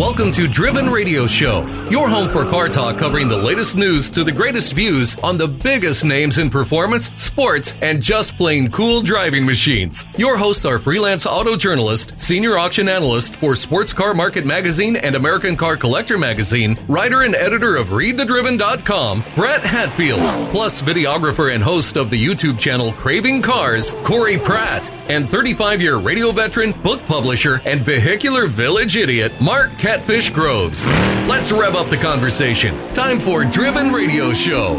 Welcome to Driven Radio Show, your home for car talk covering the latest news to the greatest views on the biggest names in performance, sports, and just plain cool driving machines. Your hosts are freelance auto journalist, senior auction analyst for Sports Car Market Magazine and American Car Collector Magazine, writer and editor of ReadTheDriven.com, Brett Hatfield, plus videographer and host of the YouTube channel Craving Cars, Corey Pratt, and 35 year radio veteran, book publisher, and vehicular village idiot, Mark Catfish Groves. Let's rev up the conversation. Time for Driven Radio Show.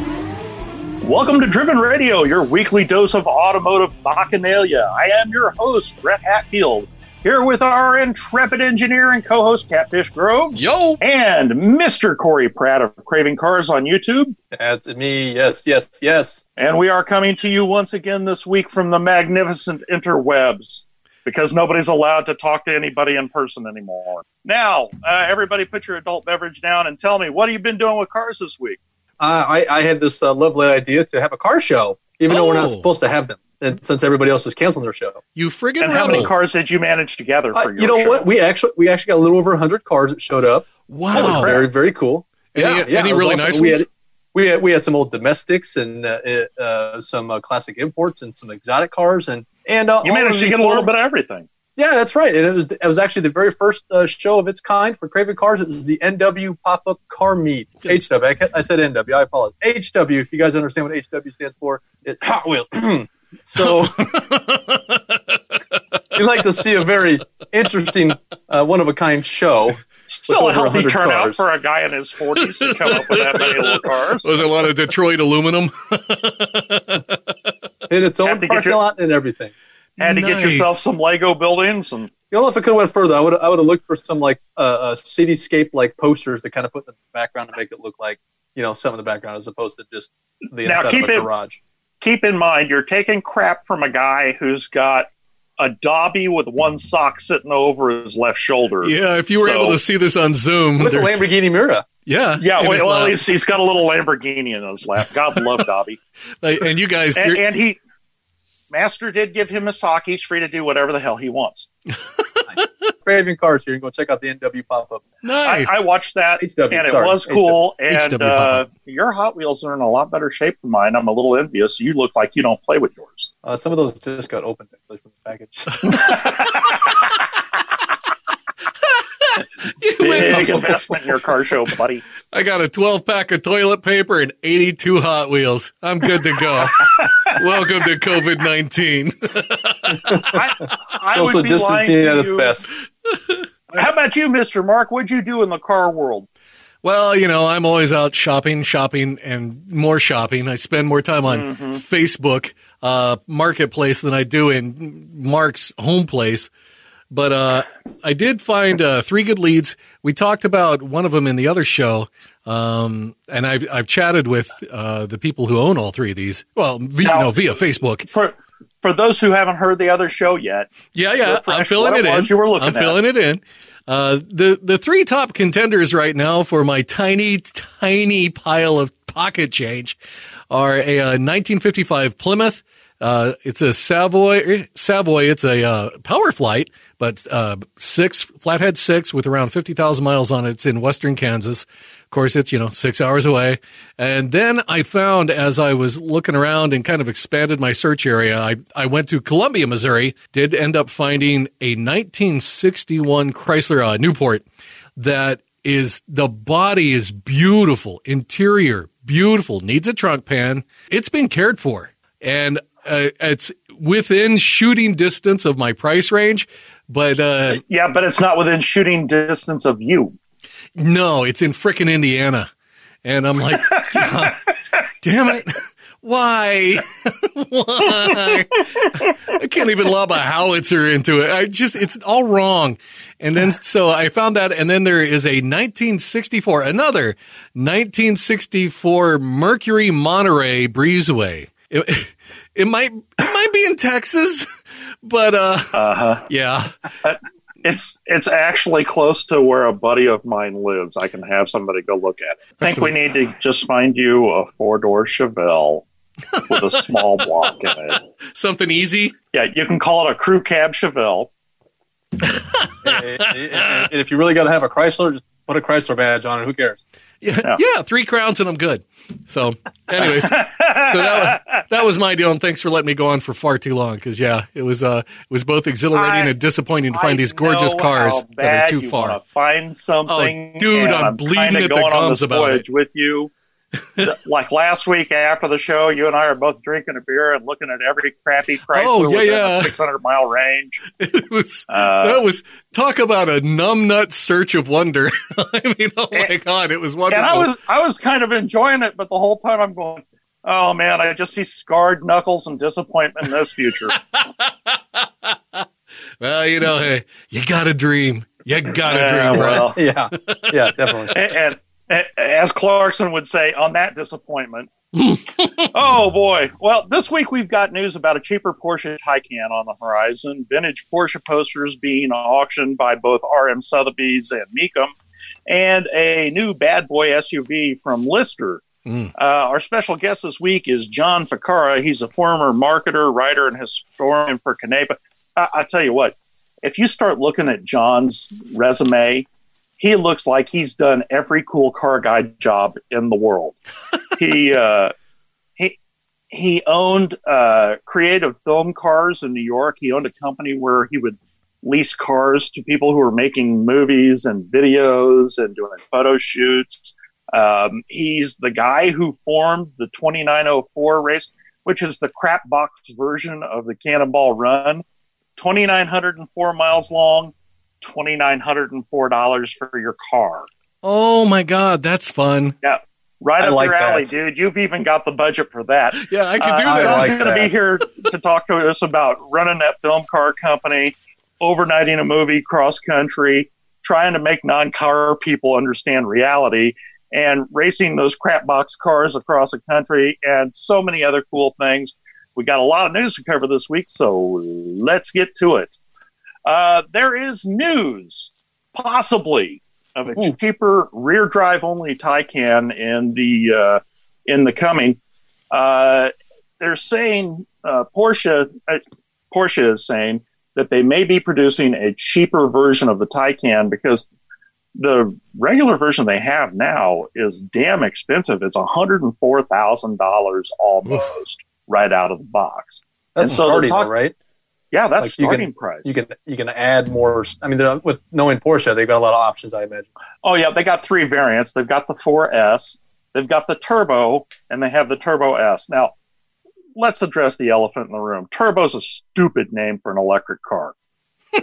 Welcome to Driven Radio, your weekly dose of automotive bacchanalia. I am your host, Brett Hatfield, here with our intrepid engineer and co host, Catfish Groves. Yo! And Mr. Corey Pratt of Craving Cars on YouTube. That's me. Yes, yes, yes. And we are coming to you once again this week from the magnificent interwebs because nobody's allowed to talk to anybody in person anymore. Now, uh, everybody put your adult beverage down and tell me, what have you been doing with cars this week? Uh, I, I had this uh, lovely idea to have a car show, even though we're Oh. not supposed to have them, and since everybody else is canceling their show. You friggin' And how many cars did you manage to gather Uh, for your you know show? what? We actually we actually got a little over hundred cars that showed up. Wow, that was very very cool. Any- any it was really awesome. nice we ones? Had, we had we had some old domestics and uh, uh, some uh, classic imports and some exotic cars and and uh, You all managed to get a little bit of everything. Yeah, that's right. And it was it was actually the very first uh, show of its kind for Craving Cars. It was the NW Pop Up Car Meet. HW. I, I said NW. I apologize. HW. If you guys understand what HW stands for, it's Hot Wheels. so you like to see a very interesting, uh, one of a kind show. Still a over healthy 100 turnout cars. for a guy in his 40s to come up with that many little cars. Was it a lot of Detroit aluminum? in its own to parking your- lot and everything. Had to get yourself some Lego buildings and You know, if I could have went further, I would I would have looked for some like uh, uh, cityscape like posters to kind of put in the background to make it look like you know some of the background as opposed to just the Now, inside keep of a it- garage. keep in mind you're taking crap from a guy who's got a Dobby with one sock sitting over his left shoulder. yeah, if you were So- able to see this on Zoom. With a Lamborghini Miura. Yeah. Yeah, well, well lap. he's, he's got a little Lamborghini in his lap. God love Dobby. Like, and you guys, and, and he, Master did give him a sock. He's free to do whatever the hell he wants. Craving Cars here. You can go check out the NW pop up. nice. I, I watched that, HW, and it sorry, was cool. And HW uh, your Hot Wheels are in a lot better shape than mine. I'm a little envious. You look like you don't play with yours. Uh, some of those just got opened from the package. You win. Big investment in your car show, buddy. I got a 12 pack of toilet paper and 82 Hot Wheels. I'm good to go. Welcome to COVID 19. I, I Social would be distancing at its best. How about you, Mister Mark? What'd you do in the car world? Well, you know, I'm always out shopping, shopping, and more shopping. I spend more time on Facebook uh, Marketplace than I do in Mark's home place. But uh, I did find uh, three good leads. We talked about one of them in the other show, um, and I've, I've chatted with uh, the people who own all three of these. Well, via, Now- no, via Facebook. For for those who haven't heard the other show yet, Yeah, yeah, I'm filling it in. you were looking I'm at. filling it in. Uh, the the three top contenders right now for my tiny tiny pile of pocket change are a, uh 1955 Plymouth. Uh, it's a Savoy Savoy. It's a uh, PowerFlite, but uh, six flathead six with around fifty thousand miles on it. It's in western Kansas. Of course, it's you know six hours away. And then I found as I was looking around and kind of expanded my search area, I I went to Columbia, Missouri. Did end up finding a 1961 Chrysler uh, Newport that is the body is beautiful, interior beautiful, needs a trunk pan. It's been cared for, and uh, it's within shooting distance of my price range. But uh, yeah, but it's not within shooting distance of you. no, it's in frickin' Indiana, and I'm like, damn it. Why? Why? I can't even lob a howitzer into it. I just, it's all wrong. And then, so I found that, and then there is a 1964, another 1964 Mercury Monterey Breezeway. It, it might, it might be in Texas, but, uh, Uh huh. yeah. It's it's actually close to where a buddy of mine lives. I can have somebody go look at it. I think we need to just find you a four door Chevelle with a small block in it. Something easy. Yeah, you can call it a crew cab Chevelle. and, and if you really got to have a Chrysler, just put a Chrysler badge on it. Who cares? Yeah, yeah, Yeah. three crowns and I'm good. So, anyways, so that was, that was my deal, and thanks for letting me go on for far too long. Because yeah, it was uh, it was both exhilarating I- and disappointing to find I these gorgeous cars that are too far. Find something, Oh, dude, and I'm bleeding at the gums about it. with you. Like last week after the show, you and I are both drinking a beer and looking at every crappy Chrysler Oh, yeah, within yeah. a 600 mile range. It was Uh, that was talk about a numbnut search of wonder. I mean, oh my god, it was wonderful. and wonderful. I was I was kind of enjoying it, but the whole time I'm going, oh man, I just see scarred knuckles and disappointment in this future. well, you know, hey, you got to dream. You got to Yeah, dream, bro. well, Yeah, yeah, definitely. and, and, and as Clarkson would say, on that disappointment. oh boy! Well, this week we've got news about a cheaper Porsche Taycan on the horizon. Vintage Porsche posters being auctioned by both RM Sotheby's and Mecum, and a new bad boy SUV from Lister. Mm. Uh, our special guest this week is John Ficara. He's a former marketer, writer, and historian for Canepa. I, I tell you what, if you start looking at John's resume, he looks like he's done every cool car guy job in the world. he uh, he he owned uh, Creative Film Cars in New York. He owned a company where he would lease cars to people who were making movies and videos and doing photo shoots. Um, he's the guy who formed the 2904 race, which is the crap box version of the Cannonball Run. 2,904 miles long, $2,904 for your car. Oh my god, that's fun. Yeah. Right I up like your alley, that. dude. You've even got the budget for that. Yeah, I could do Uh, that. I like going to that. be here to talk to us about running that film car company, overnighting a movie cross country, trying to make non-car people understand reality, and racing those crap box cars across the country, and so many other cool things. We got a lot of news to cover this week, so let's get to it. Uh, there is news, possibly, of a Ooh. cheaper rear drive only Taycan in the uh, in the coming. Uh, they're saying uh, Porsche uh, Porsche is saying that they may be producing a cheaper version of the Taycan because the regular version they have now is damn expensive. It's one hundred and four thousand dollars almost right out of the box. That's And so starting, talk- though, right? Yeah, that's Like, you can- starting price. You can you can add more. I mean, with knowing Porsche, they've got a lot of options. I imagine. Oh yeah, they got three variants. They've got the 4S, they've got the Turbo, and they have the Turbo S. Now, let's address the elephant in the room. Turbo's a stupid name for an electric car.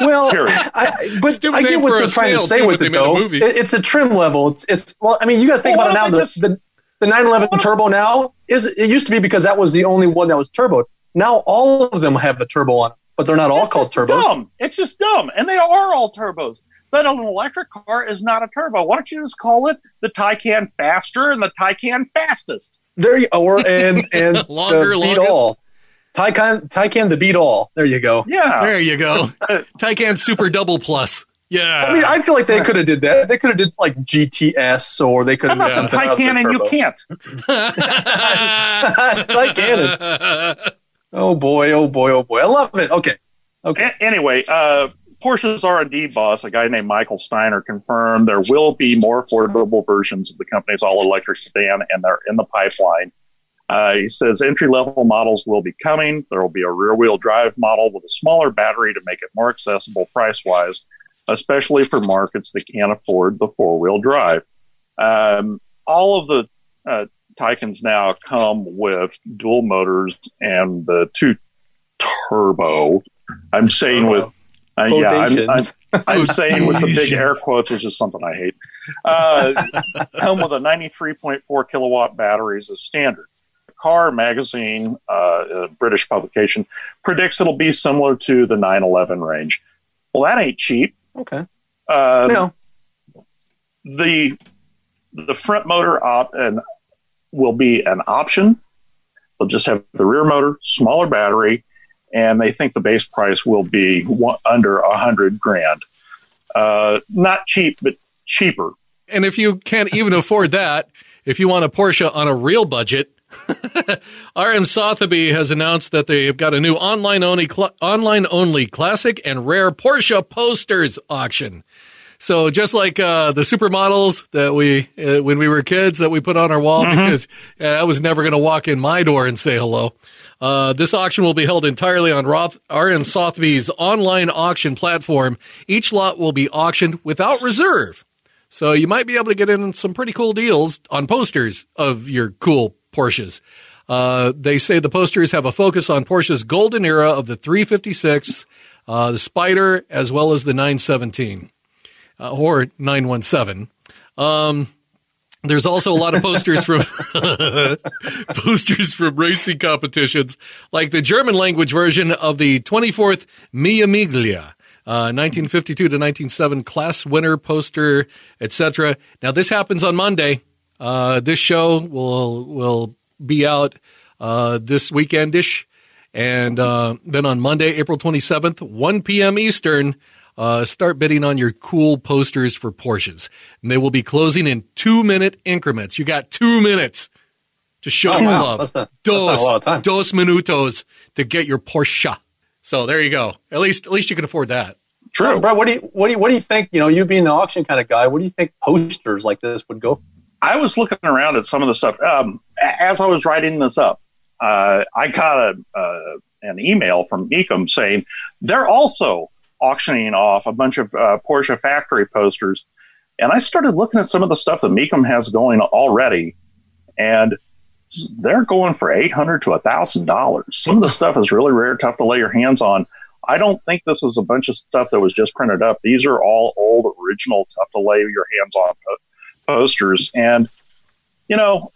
Well, I, but Stupid I get what they're trying to say too, with it they made a though. It- it's a trim level. It's it's well. I mean, you got to think Well, about it now. don't The, they the the 911 Turbo now is it used to be because that was the only one that was turbo. Now all of them have a turbo on, but they're not all it's called just turbos. dumb. It's just dumb, and they are all turbos. But an electric car is not a turbo. Why don't you just call it the Taycan Faster and the Taycan Fastest? There you or and and Longer, the beat longest. all. Taycan Taycan the beat all. There you go. Yeah, There you go. Uh, Taycan Super Double Plus. Yeah. I mean, I feel like they could have did that. They could have did like GTS, or they could how have about done some something Taycan and you can't? Taycan. Oh boy! Oh boy! Oh boy! I love it. Okay. Okay. A- anyway, uh, Porsche's R&D boss, a guy named Michael Steiner, confirmed there will be more affordable versions of the company's all-electric sedan, and they're in the pipeline. Uh, he says entry-level models will be coming. There will be a rear-wheel drive model with a smaller battery to make it more accessible price-wise, especially for markets that can't afford the four-wheel drive. Um, all of the uh, Taycans now come with dual motors and the two turbo. I'm saying with uh, yeah, I'm, I'm, I'm saying with the big air quotes, which is something I hate. Uh, come with a 93.4 kilowatt batteries as standard. Car magazine, uh, a British publication, predicts it'll be similar to the 911 range. Well, that ain't cheap. Okay. Uh, no. the the front motor op and will be an option. They'll just have the rear motor, smaller battery, and they think the base price will be under a hundred grand. Uh, not cheap, but cheaper. and if you can't even afford that, if you want a Porsche on a real budget, RM Sotheby has announced that they've got a new online only cl- online only classic and rare Porsche posters auction. So just like uh, the supermodels that we uh, when we were kids that we put on our wall Mm-hmm. because uh, I was never going to walk in my door and say hello. Uh, this auction will be held entirely on Roth, RM Sotheby's online auction platform. Each lot will be auctioned without reserve. So you might be able to get in some pretty cool deals on posters of your cool Porsches. Uh, they say the posters have a focus on Porsche's golden era of the 356, uh, the Spider, as well as the 917 uh, or 917. Um, there's also a lot of posters from posters from racing competitions, like the German language version of the 24th Mille Miglia. Uh, 1952 to 1907 class winner poster, etc. Now this happens on Monday. Uh, this show will will be out uh, this weekendish, and uh, then on Monday, April 27th, 1 p.m. Eastern, uh, start bidding on your cool posters for Porsches. And they will be closing in two minute increments. You got two minutes to show Oh, your wow. love. That's not- that's dos, not a lot of time. dos minutos to get your Porsche. So there you go. At least, at least you can afford that. True. Brett, what do you what do you what do you think? You know, you being the auction kind of guy, what do you think posters like this would go? For? I was looking around at some of the stuff um, as I was writing this up. Uh, I got a, uh, an email from Mecum saying they're also auctioning off a bunch of uh, Porsche factory posters, and I started looking at some of the stuff that Mecum has going already, and they're going for eight hundred to thousand dollars. Some of the stuff is really rare, tough to lay your hands on. I don't think this is a bunch of stuff that was just printed up. These are all old, original, tough to lay your hands on po- posters. And, you know,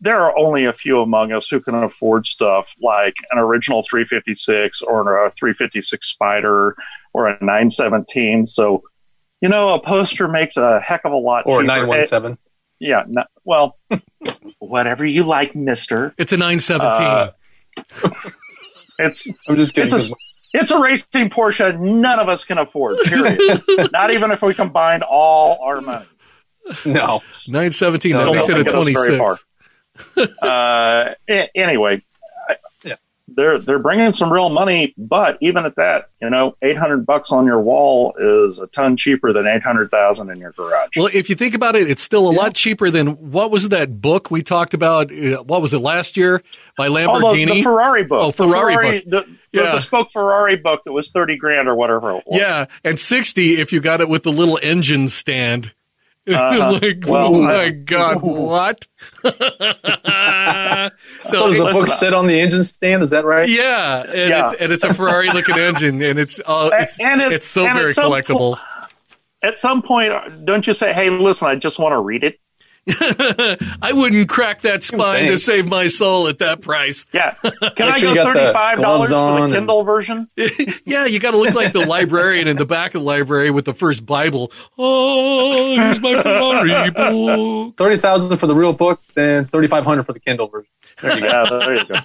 there are only a few among us who can afford stuff like an original 356 or a 356 Spider or a 917. So, you know, a poster makes a heck of a lot Or cheaper. nine one seven? Eh, Yeah. No, well, whatever you like, mister. It's a 917. Uh, It's I'm just kidding. It's a- it's a racing Porsche none of us can afford, period. Not even if we combined all our money. no, 917, No, that makes it a get us very 26. uh, anyway, I- Yeah. They're they're bringing some real money, but even at that, you know, eight hundred bucks on your wall is a ton cheaper than eight hundred thousand in your garage. Well, if you think about it, it's still a lot cheaper than what was that book we talked about? uh, What was it last year by Although Lamborghini? the Ferrari book, Oh, the Ferrari book. the, the Yeah. bespoke Ferrari book that was thirty grand or whatever. It was. yeah, and 60 if you got it with the little engine stand. Uh-huh. like, Well, oh I- my God, what? so, so does the book sit on the engine stand? Is that right? yeah, and, Yeah. It's, and it's a Ferrari looking engine, and it's, uh, it's, and it- it's so and very it's so collectible. At some point, don't you say, "Hey, listen, I just want to read it." I wouldn't crack that spine to save my soul at that price. Yeah, can I sure go you got the thirty-five dollars for on the and- Kindle version? Yeah, you got to look like the librarian in the back of the library with the first Bible. Oh, here's my Ferrari book. Thirty thousand for the real book, then thirty five hundred for the Kindle version. There you go. There you go.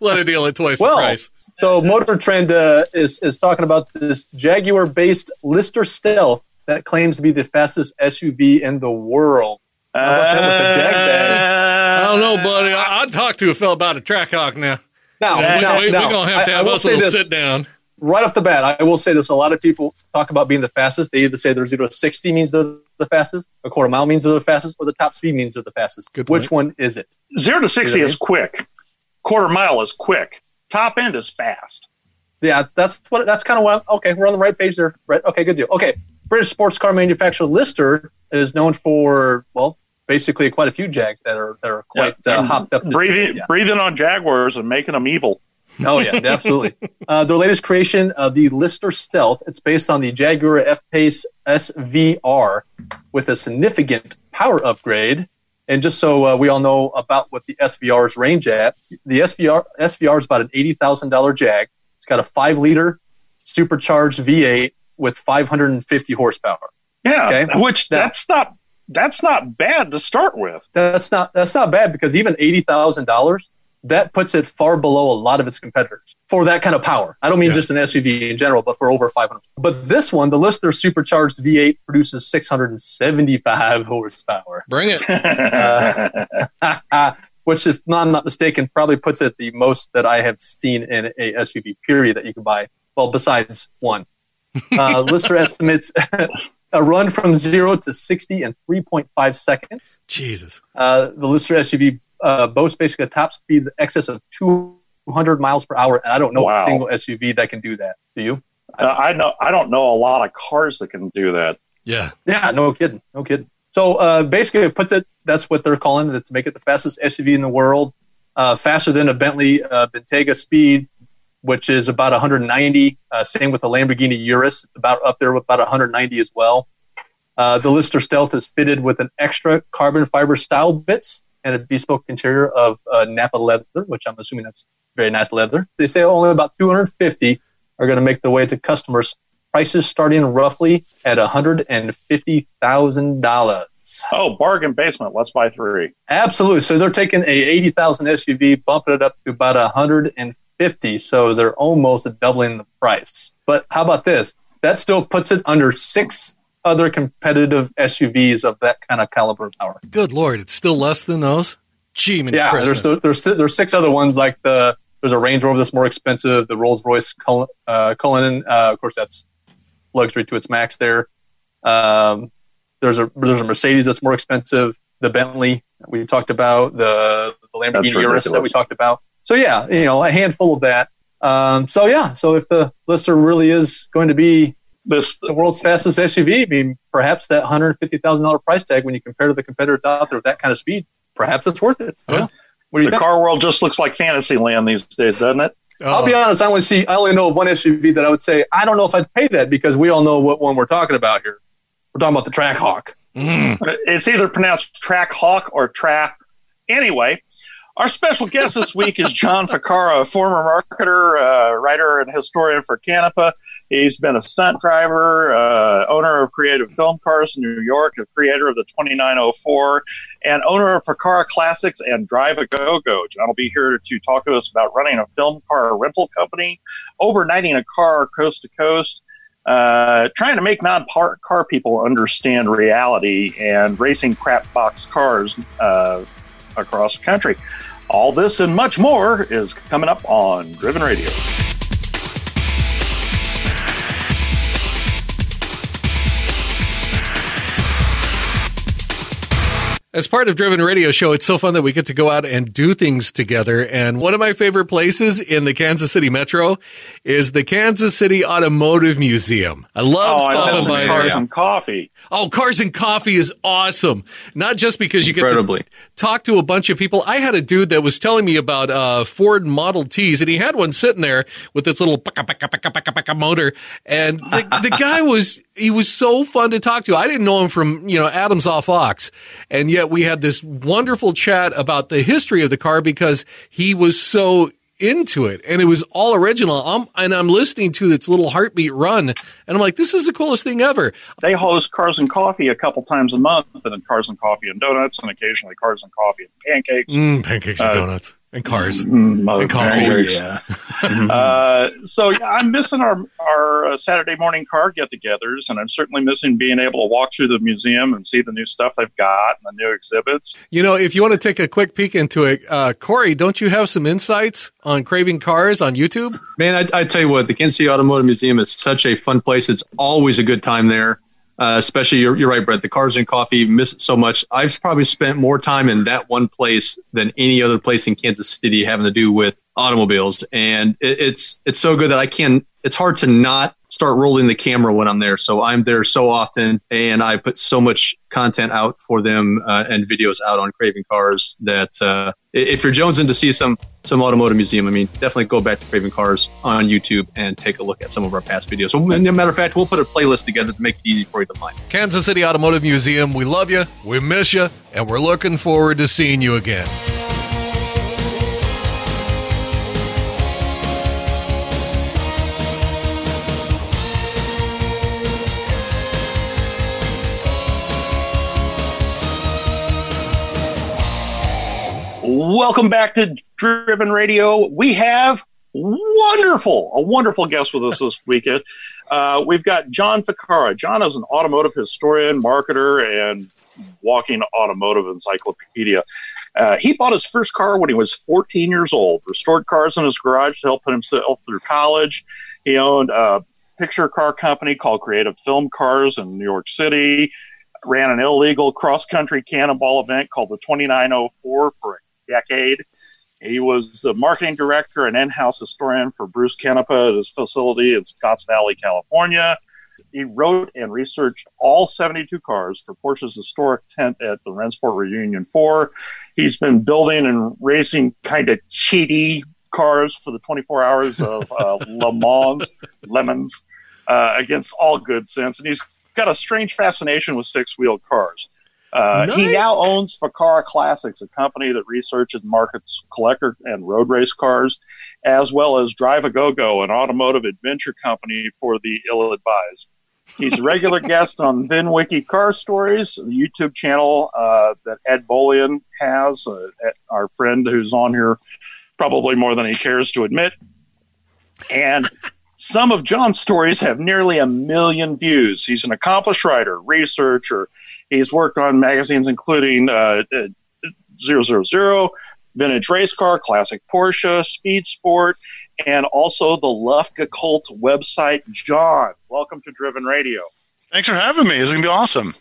Let a deal at twice Well, the price. So Motor Trend uh, is is talking about this Jaguar based Lister Stealth that claims to be the fastest SUV in the world. How about that with the jag bag? I don't know, buddy. I, I'd talk to a fella about a Trackhawk now. Now, we, now, we, now, are gonna have to I- I have will us a little sit down. right off the bat, I will say this: a lot of people talk about being the fastest. They either say their zero to sixty means they're the fastest, a quarter mile means they're the fastest, or the top speed means they're the fastest. Good Which one is it? Zero to sixty You know what I is quick. Quarter mile is quick. Top end is fast. Yeah, that's what. That's kind of what. Okay, we're on the right page there. Right. Okay, good deal. Okay, British sports car manufacturer Lister is known for well, basically quite a few Jags that are that are quite Yeah, uh, hopped up. breathing yeah. breathing on Jaguars and making them evil. Oh yeah, absolutely. Uh, their latest creation, uh, the Lister Stealth, it's based on the Jaguar F-Pace SVR with a significant power upgrade. And just so uh, we all know about what the SVR's range at, the SVR SVR is about an eighty thousand dollar Jag. It's got a five liter supercharged V8 with five hundred and fifty horsepower. Yeah, Okay. which Now- that's not that's not bad to start with. That's not that's not bad because even eighty thousand dollars that puts it far below a lot of its competitors for that kind of power. I don't mean Yeah. just an SUV in general, but for over five hundred. But this one, the Lister supercharged V8 produces six hundred and seventy-five horsepower, Bring it. Uh, which, if I'm not mistaken, probably puts it the most that I have seen in a SUV period that you can buy. Well, besides one. Uh, Lister estimates a run from zero to 60 in 3.5 seconds. Jesus. Uh, the Lister SUV uh, boasts basically a top speed in excess of 200 miles per hour, and I don't know Wow. a single SUV that can do that. Do you? Uh, I know. I don't know a lot of cars that can do that. Yeah. Yeah, no kidding, no kidding. So uh, basically, it puts it. That's what they're calling it to make it the fastest SUV in the world, uh, faster than a Bentley uh, Bentayga Speed, which is about 190. Uh, same with the Lamborghini Urus, about up there with about 190 as well. Uh, the Lister Stealth is fitted with an extra carbon fiber style bits and a bespoke interior of uh, Napa leather, which I'm assuming that's very nice leather. They say only about 250 are going to make their way to customers. Prices starting roughly at $150,000. Oh, bargain basement. Let's buy three. Absolutely. So they're taking a 80,000 SUV, bumping it up to about 150. So they're almost doubling the price. But how about this? That still puts it under six other competitive SUVs of that kind of caliber of power. Good Lord. It's still less than those? Gee, many Yeah, Christmas. there's still, there's still, there's six other ones like the there's a Range Rover that's more expensive. The Rolls Royce Cullinan, uh, Cullinan uh, of course, that's luxury to its max. There, um, there's a there's a Mercedes that's more expensive. The Bentley we talked about, the the Lamborghini Urus that we talked about. So yeah, you know, a handful of that. Um, so yeah, so if the Lister really is going to be This the world's fastest SUV, I mean, perhaps that hundred fifty thousand dollar price tag, when you compare to the competitors out there with that kind of speed, perhaps it's worth it. Yeah. know. What do you the think? car world just looks like fantasy land these days, doesn't it? I'll Oh, be honest. I only see. I only know of one SUV that I would say I don't know if I'd pay that because we all know what one we're talking about here. We're talking about the Trackhawk. mm. It's either pronounced track hawk or Track. Anyway, our special guest this week is John Ficara, a former marketer, uh, writer, and historian for Canepa. He's been a stunt driver, uh, owner of Creative Film Cars in New York, a creator of the 2904, and owner of Ficara Classics and Drive a Go Go. John will be here to talk to us about running a film car rental company, overnighting a car coast to coast, uh, trying to make non-car people understand reality and racing crap box cars uh, across the country. All this and much more is coming up on Driven Radio. As part of Driven Radio Show, it's so fun that we get to go out and do things together. And one of my favorite places in the Kansas City Metro is the Kansas City Automotive Museum. I love Oh, I stopping love by some cars there. and coffee. Oh, Cars and Coffee is awesome. Not just because you get to talk to a bunch of people. I had a dude that was telling me about uh, Ford Model Ts, and he had one sitting there with this little motor. And the, the guy was he was so fun to talk to. I didn't know him from you know Adams off Ox, and yet we had this wonderful chat about the history of the car because he was so into it. And it was all original. I'm, and i'm listening to its little heartbeat run. And i'm like this is the coolest thing ever. They host Cars and Coffee a couple times a month, and then Cars and Coffee and Donuts, and occasionally Cars and Coffee and pancakes. mm, pancakes and Uh, donuts and cars Mm, And coffee. yeah. Uh, so yeah, I'm missing our our uh, Saturday morning car get-togethers, and I'm certainly missing being able to walk through the museum and see the new stuff they've got and the new exhibits. You know, if you want to take a quick peek into it, uh, Corey, don't you have some insights on Craving Cars on YouTube? Man, I, I tell you what, the Kansas City Automotive Museum is such a fun place. It's always a good time there. Uh, especially, you're, you're right, Brett. The cars and coffee, miss so much. I've probably spent more time in that one place than any other place in Kansas City having to do with automobiles, and it, it's it's so good that I can. It's hard to not start rolling the camera when I'm there. So I'm there so often, and I put so much content out for them uh, and videos out on Craving Cars that uh, if you're jonesing to see some some automotive museum, I mean, definitely go back to Craving Cars on YouTube and take a look at some of our past videos. So, a matter of fact, we'll put a playlist together to make it easy for you to find. Kansas City Automotive Museum, we love you, we miss you, and we're looking forward to seeing you again. Welcome back to Driven Radio. We have wonderful, a wonderful guest with us this weekend. Uh, we've got John Ficara. John is an automotive historian, marketer, and walking automotive encyclopedia. Uh, he bought his first car when he was 14 years old, restored cars in his garage to help put himself through college. He owned a picture car company called Creative Film Cars in New York City, ran an illegal cross country cannonball event called the 2904 for a decade. He was the marketing director and in house historian for Bruce Canepa at his facility in Scotts Valley, California. He wrote and researched all 72 cars for Porsche's historic tent at the Rennsport Reunion 4. He's been building and racing kind of cheaty cars for the 24 hours of uh, Le Mans, Lemons, uh, against all good sense. And he's got a strange fascination with six wheeled cars. Uh, Nice. He now owns Ficara Classics, a company that researches and markets collector and road race cars, as well as Drive a Go Go, an automotive adventure company for the ill advised. He's a regular guest on VinWiki Car Stories, the YouTube channel uh, that Ed Bolian has, uh, our friend who's on here probably more than he cares to admit. And some of John's stories have nearly a million views. He's an accomplished writer, researcher. He's worked on magazines including uh, uh, 000, Vintage Race Car, Classic Porsche, Speed Sport, and also the Luftgekühlt website. John, welcome to Driven Radio. Thanks for having me. This is gonna be awesome.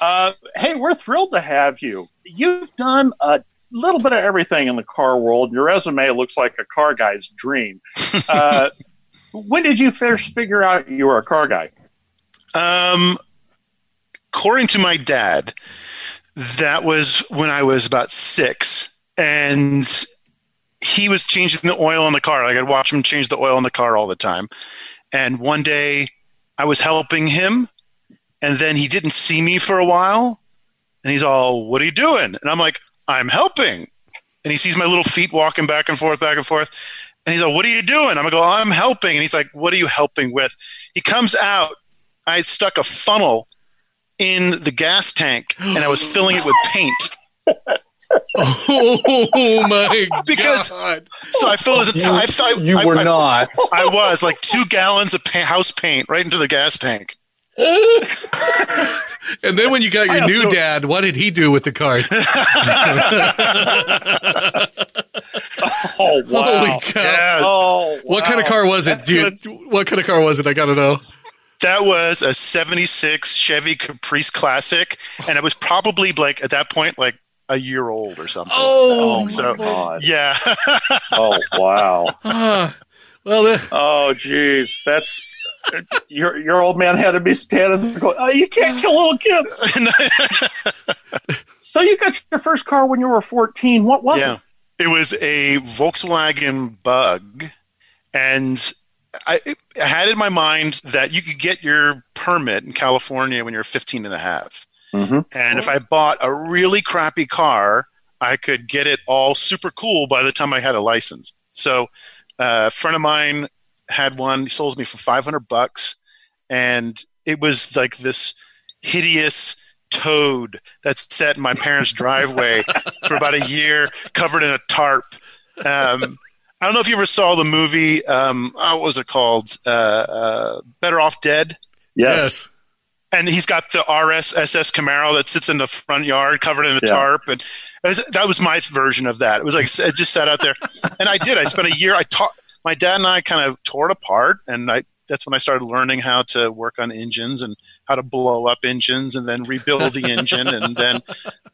Uh, hey, we're thrilled to have you. You've done a little bit of everything in the car world. Your resume looks like a car guy's dream. Uh, when did you first figure out you were a car guy? Um, according to my dad, that was when I was about six, and he was changing the oil in the car. Like I'd watch him change the oil in the car all the time. And one day, I was helping him, and then he didn't see me for a while, and he's all, "What are you doing?" And I'm like, "I'm helping." And he sees my little feet walking back and forth, back and forth. And he's like, What are you doing? I'm like, I'm helping. And he's like, What are you helping with? He comes out. I had stuck a funnel in the gas tank and I was filling it with paint. Oh my Because- god! So I filled it as a You, I, I, you I- were I, not. I was like two gallons of pa- house paint right into the gas tank. And then when you got your new also- dad, what did he do with the cars? Oh, wow. Holy cow! Yeah, Oh, What kind of car was it, That's dude? good. What kind of car was it? I gotta know. That was a 76 Chevy Caprice Classic. And it was probably like at that point, like a year old or something. Oh, I think so. God. Yeah. Oh, wow. Ah, well, the, Oh, geez. That's. Your your old man had to be standing there going, oh, you can't kill little kids. So you got your first car when you were 14. What was yeah. it? It was a Volkswagen Bug, and I, I had in my mind that you could get your permit in California when you're 15 and a half. Mm-hmm. And if I bought a really crappy car, I could get it all super cool by the time I had a license. So uh, a friend of mine had one. He sold me for 500 bucks, and it was like this hideous toad that sat in my parents' driveway for about a year, covered in a tarp. Um, I don't know if you ever saw the movie. Um, oh, what was it called? Uh, uh, Better Off Dead. Yes. And he's got the RS SS Camaro that sits in the front yard, covered in a Yeah. tarp, and was, that was my version of that. It was like it just sat out there, and I did. I spent a year. I taught my dad and I kind of tore it apart, and I that's when I started learning how to work on engines and how to blow up engines and then rebuild the engine and then.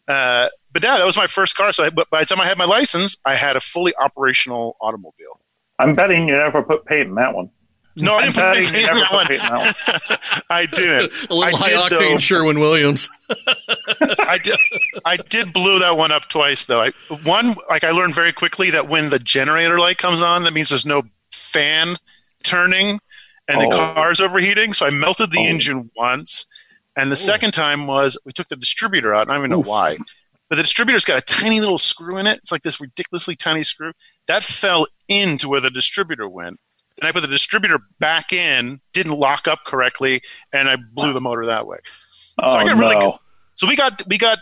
Uh, but yeah, that was my first car. So I, but by the time I had my license, I had a fully operational automobile. I'm betting you never put paint in that one. No, I didn't put betting anything in that one. paint in that one. I didn't. a little I high did, octane though. Sherwin Williams. I did. I did blow that one up twice though. I, one, like I learned very quickly that when the generator light comes on, that means there's no fan turning, and the Oh. car's overheating. So I melted the Oh. engine once, and the second time was we took the distributor out. and I don't even know why, but the distributor's got a tiny little screw in it. It's like this ridiculously tiny screw that fell into where the distributor went. Then I put the distributor back in, didn't lock up correctly, and I blew the motor that way. Oh, I got really no. So we got we got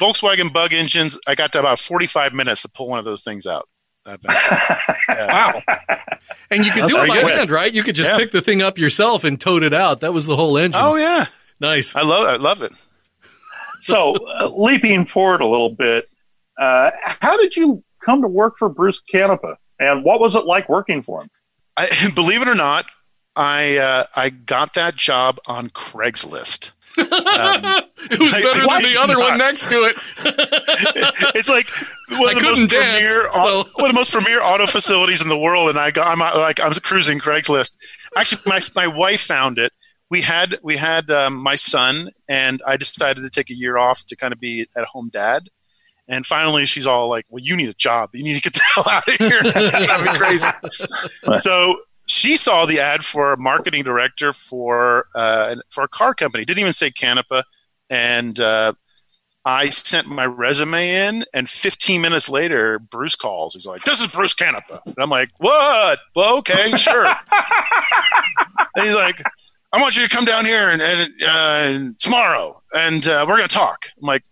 Volkswagen Bug engines. I got to about forty five minutes to pull one of those things out. Wow. And you could do it by pretty hand, right? You could just Yeah. pick the thing up yourself and tote it out. That was the whole engine. Oh yeah, nice. I love I love it. so uh, leaping forward a little bit, Uh, how did you come to work for Bruce Canepa, and what was it like working for him? I, believe it or not, I uh, I got that job on Craigslist. Um, it was better I than the did other one next to it. it's like one of the most dance, premier, so- one of the most premier auto facilities in the world, and I got I'm like I was cruising Craigslist. Actually, my my wife found it. We had we had um, my son, and I decided to take a year off to kind of be at home dad. And finally, she's all like, "Well, you need a job. You need to get the hell out of here. It's driving me crazy." so she saw the ad for a marketing director for uh, for a car company. Didn't even say Canepa, and uh, I sent my resume in, and 15 minutes later, Bruce calls. He's like, "This is Bruce Canepa," and I'm like, "What? Well, okay, sure." and he's like, "I want you to come down here and, and uh, and tomorrow, and uh, we're going to talk." I'm like,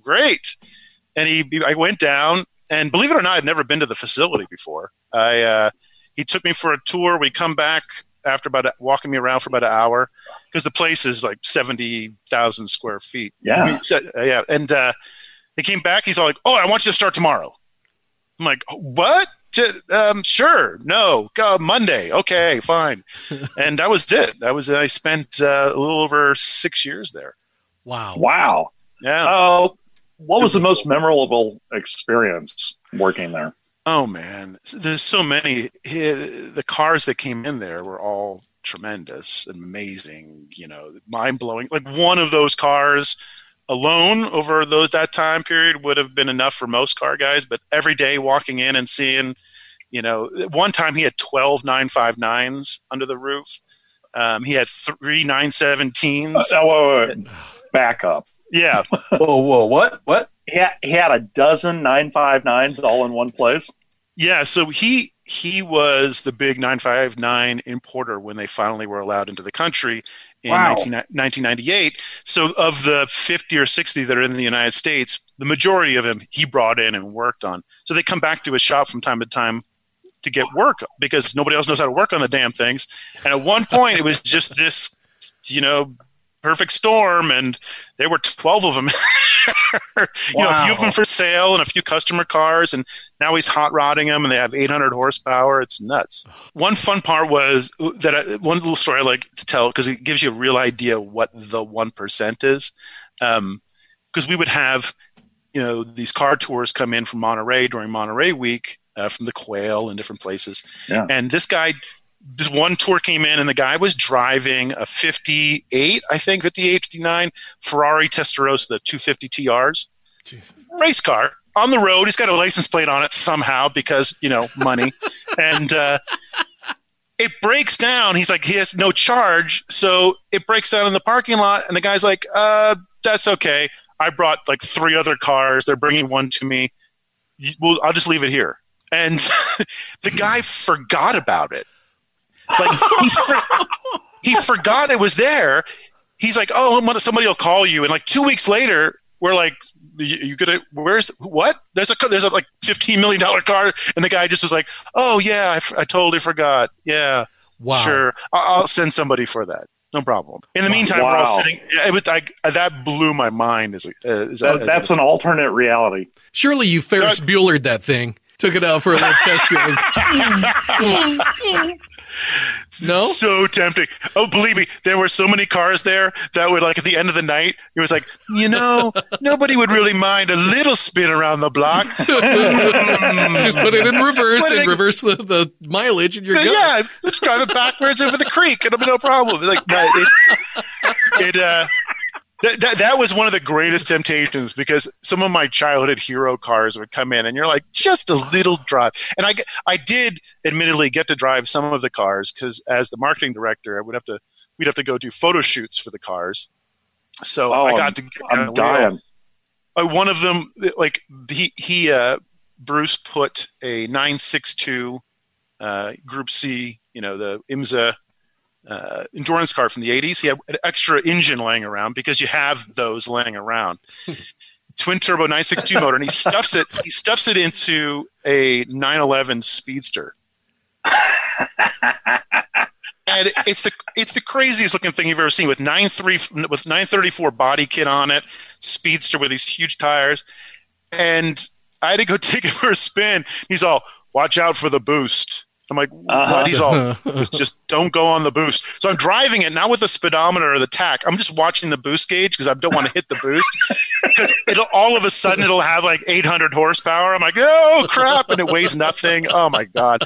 "Great." And he, I went down, and believe it or not, I'd never been to the facility before. I, uh, he took me for a tour. We come back after about a, walking me around for about an hour because the place is like 70,000 square feet. Yeah. So, uh, yeah. And uh, he came back. He's all like, "Oh, I want you to start tomorrow." I'm like, "What? J- Um, sure. No. Go Monday. Okay, fine." and that was it. That was. I spent uh, a little over six years there. Wow. Wow. Yeah. Uh, what was the most memorable experience working there? Oh man, there's so many. The cars that came in there were all tremendous, amazing. You know, mind blowing. Like one of those cars alone over those that time period would have been enough for most car guys. But every day walking in and seeing, you know, one time he had 12 959s under the roof. Um, he had three 917s. Uh, oh, wait. Back up. yeah, Whoa, whoa, what? What? He had, he had a dozen 959s all in one place. Yeah, so he he was the big 959 importer when they finally were allowed into the country in Wow. 19, 1998. So of the 50 or 60 that are in the United States, the majority of them he brought in and worked on. So they come back to his shop from time to time to get work because nobody else knows how to work on the damn things. And at one point it was just this, you know, perfect storm and there were 12 of them. you know, a few of them for sale and a few customer cars and now he's hot rodding them and they have 800 horsepower. It's nuts. One fun part was that I, one little story i like to tell because it gives you a real idea what the 1% is. Because we would have you know these car tours come in from monterey during monterey week uh, from the quail and different places. Yeah. and this guy this one tour came in and the guy was driving a 58 i think 58 59 ferrari testarossa the 250 trs Jesus. race car on the road. He's got a license plate on it somehow because you know money, and uh, it breaks down. He's like he has no charge, so it breaks down in the parking lot. And the guy's like, uh, "That's okay. I brought like three other cars. They're bringing one to me. Well, I'll just leave it here." And the guy forgot about it. Like he, for- he forgot it was there. He's like, "Oh, I'm gonna- somebody will call you." And like two weeks later, we're like, "You, you gonna? Where's what? There's a there's a like 15 million dollar car." And the guy just was like, "Oh yeah, I, f- I totally forgot. Yeah, Wow. sure, I- I'll send somebody for that. No problem." In the meantime, we're all Wow. sitting. It was like that blew my mind. As, a, as, That, as a- that's an alternate reality. Surely you Ferris Buellered that thing. Took it out for a little test drive. no? so tempting. Oh, believe me, there were so many cars there that would like at the end of the night, it was like, you know, nobody would really mind a little spin around the block. Just put it in reverse What and reverse the, the mileage and you're good. yeah, let's drive it backwards over the creek. It'll be no problem. Like it, it uh, that, that that was one of the greatest temptations because some of my childhood hero cars would come in and you're like just a little drive. And I I did admittedly get to drive some of the cars because as the marketing director, I would have to we'd have to go do photo shoots for the cars. So Oh, I I'm- got to get I'm dying. uh, one of them like he he uh bruce put a 962 uh group c you know the IMSA uh, endurance car from the 80s he had an extra engine laying around because you have those laying around twin turbo 962 motor and he stuffs it he stuffs it into a 911 speedster and it's the it's the craziest looking thing you've ever seen with 93 with 934 body kit on it speedster with these huge tires and I had to go take it for a spin. He's all, "Watch out for the boost." I'm like, Uh-huh. what? He's all, just don't go on the boost. So I'm driving it, not with the speedometer or the tach. I'm just watching the boost gauge because I don't want to hit the boost. Because it'll all of a sudden it'll have like 800 horsepower. I'm like, oh crap, and it weighs nothing. Oh my god.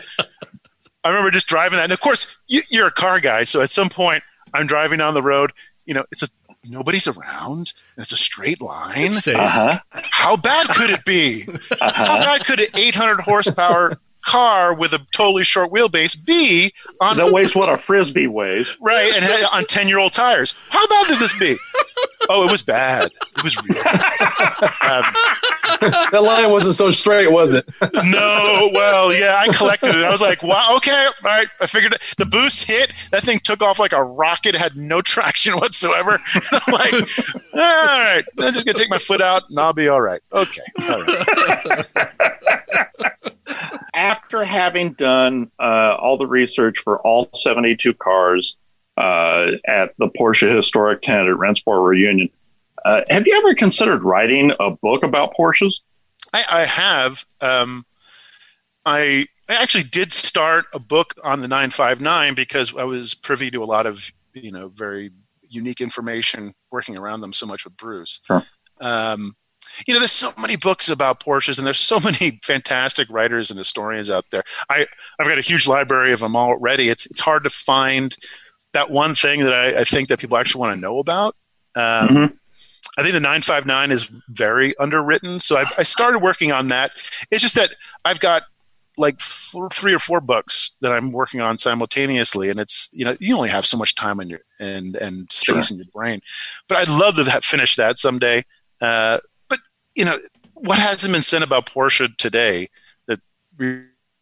I remember just driving that, and of course you, you're a car guy, so at some point I'm driving down the road. You know, it's a nobody's around. And it's a straight line. Uh huh. How bad could it be? How Uh-huh. bad could an 800 horsepower car with a totally short wheelbase be on That weighs what a frisbee weighs. right and had- on 10 year old tires? How bad did this be? Oh, it was bad. It was real. Um, That line wasn't so straight, was it? no, well, yeah, I collected it. I was like, wow, okay, all right. I figured it. the boost hit. That thing took off like a rocket, had no traction whatsoever. I'm like, all right, I'm just going to take my foot out and I'll be all right. Okay. All right. After having done uh, all the research for all 72 cars uh, at the Porsche Historic Tent at Rennsport Reunion, uh, have you ever considered writing a book about Porsches? I, I have. Um, I I actually did start a book on the 959 because I was privy to a lot of you know very unique information working around them so much with Bruce. Sure. Um, you know, there's so many books about Porsches, and there's so many fantastic writers and historians out there. I I've got a huge library of them already. It's it's hard to find that one thing that I, I think that people actually want to know about. Um, Mhm. I think the 959 is very underwritten. So I, I started working on that. It's just that I've got like four, three or four books that I'm working on simultaneously, and it's you know you only have so much time in your and and space in your brain. But I'd love to have, finish that someday. Uh, you know what hasn't been said about Porsche today that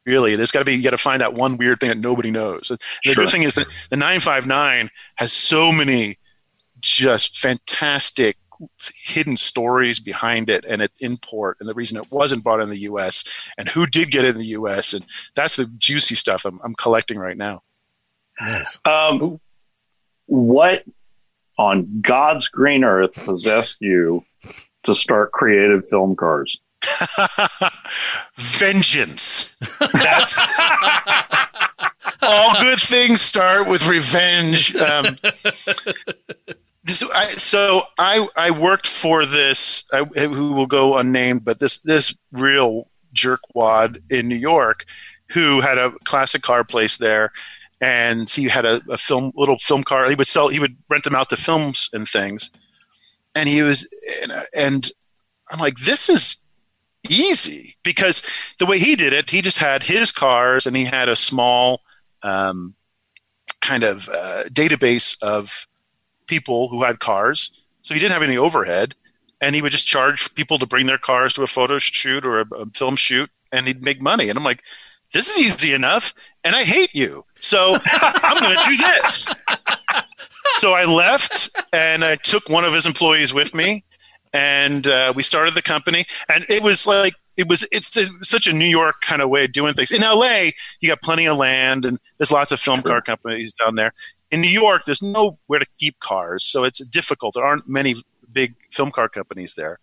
really there's got to be you got to find that one weird thing that nobody knows. And the Sure. good thing is that the 959 has so many just fantastic hidden stories behind it and its import and the reason it wasn't bought in the US and who did get it in the US and that's the juicy stuff I'm, I'm collecting right now. Nice. Um, what on God's green earth possessed you to start creative film cars? Vengeance. That's all good things start with revenge. Um, I, so I I worked for this I, who will go unnamed, but this this real jerkwad in New York who had a classic car place there, and he had a, a film little film car. He would sell. He would rent them out to films and things, and he was and, and I'm like, this is easy because the way he did it, he just had his cars and he had a small um, kind of uh, database of people who had cars. So he didn't have any overhead, and he would just charge people to bring their cars to a photo shoot or a, a film shoot, and he'd make money. And I'm like, this is easy enough, and I hate you, so I'm going to do this. So I left, and I took one of his employees with me, and uh, we started the company. And it was like it was it's a, such a New York kind of way of doing things. In LA, you got plenty of land, and there's lots of film car companies down there. In New York, there's nowhere to keep cars, so it's difficult. There aren't many big film car companies there,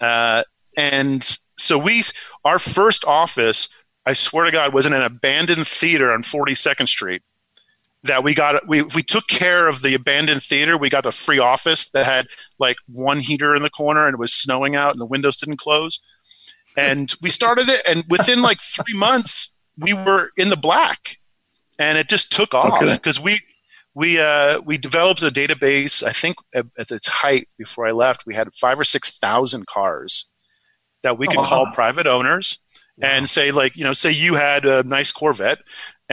uh, and so we our first office, I swear to God, was in an abandoned theater on 42nd Street. That we got, we we took care of the abandoned theater. We got the free office that had like one heater in the corner, and it was snowing out, and the windows didn't close. And we started it, and within like three months, we were in the black, and it just took off Okay. because we we uh, we developed a database. I think at, at its height before I left, we had five or six thousand cars that we could Oh, call private owners and say like you know say you had a nice Corvette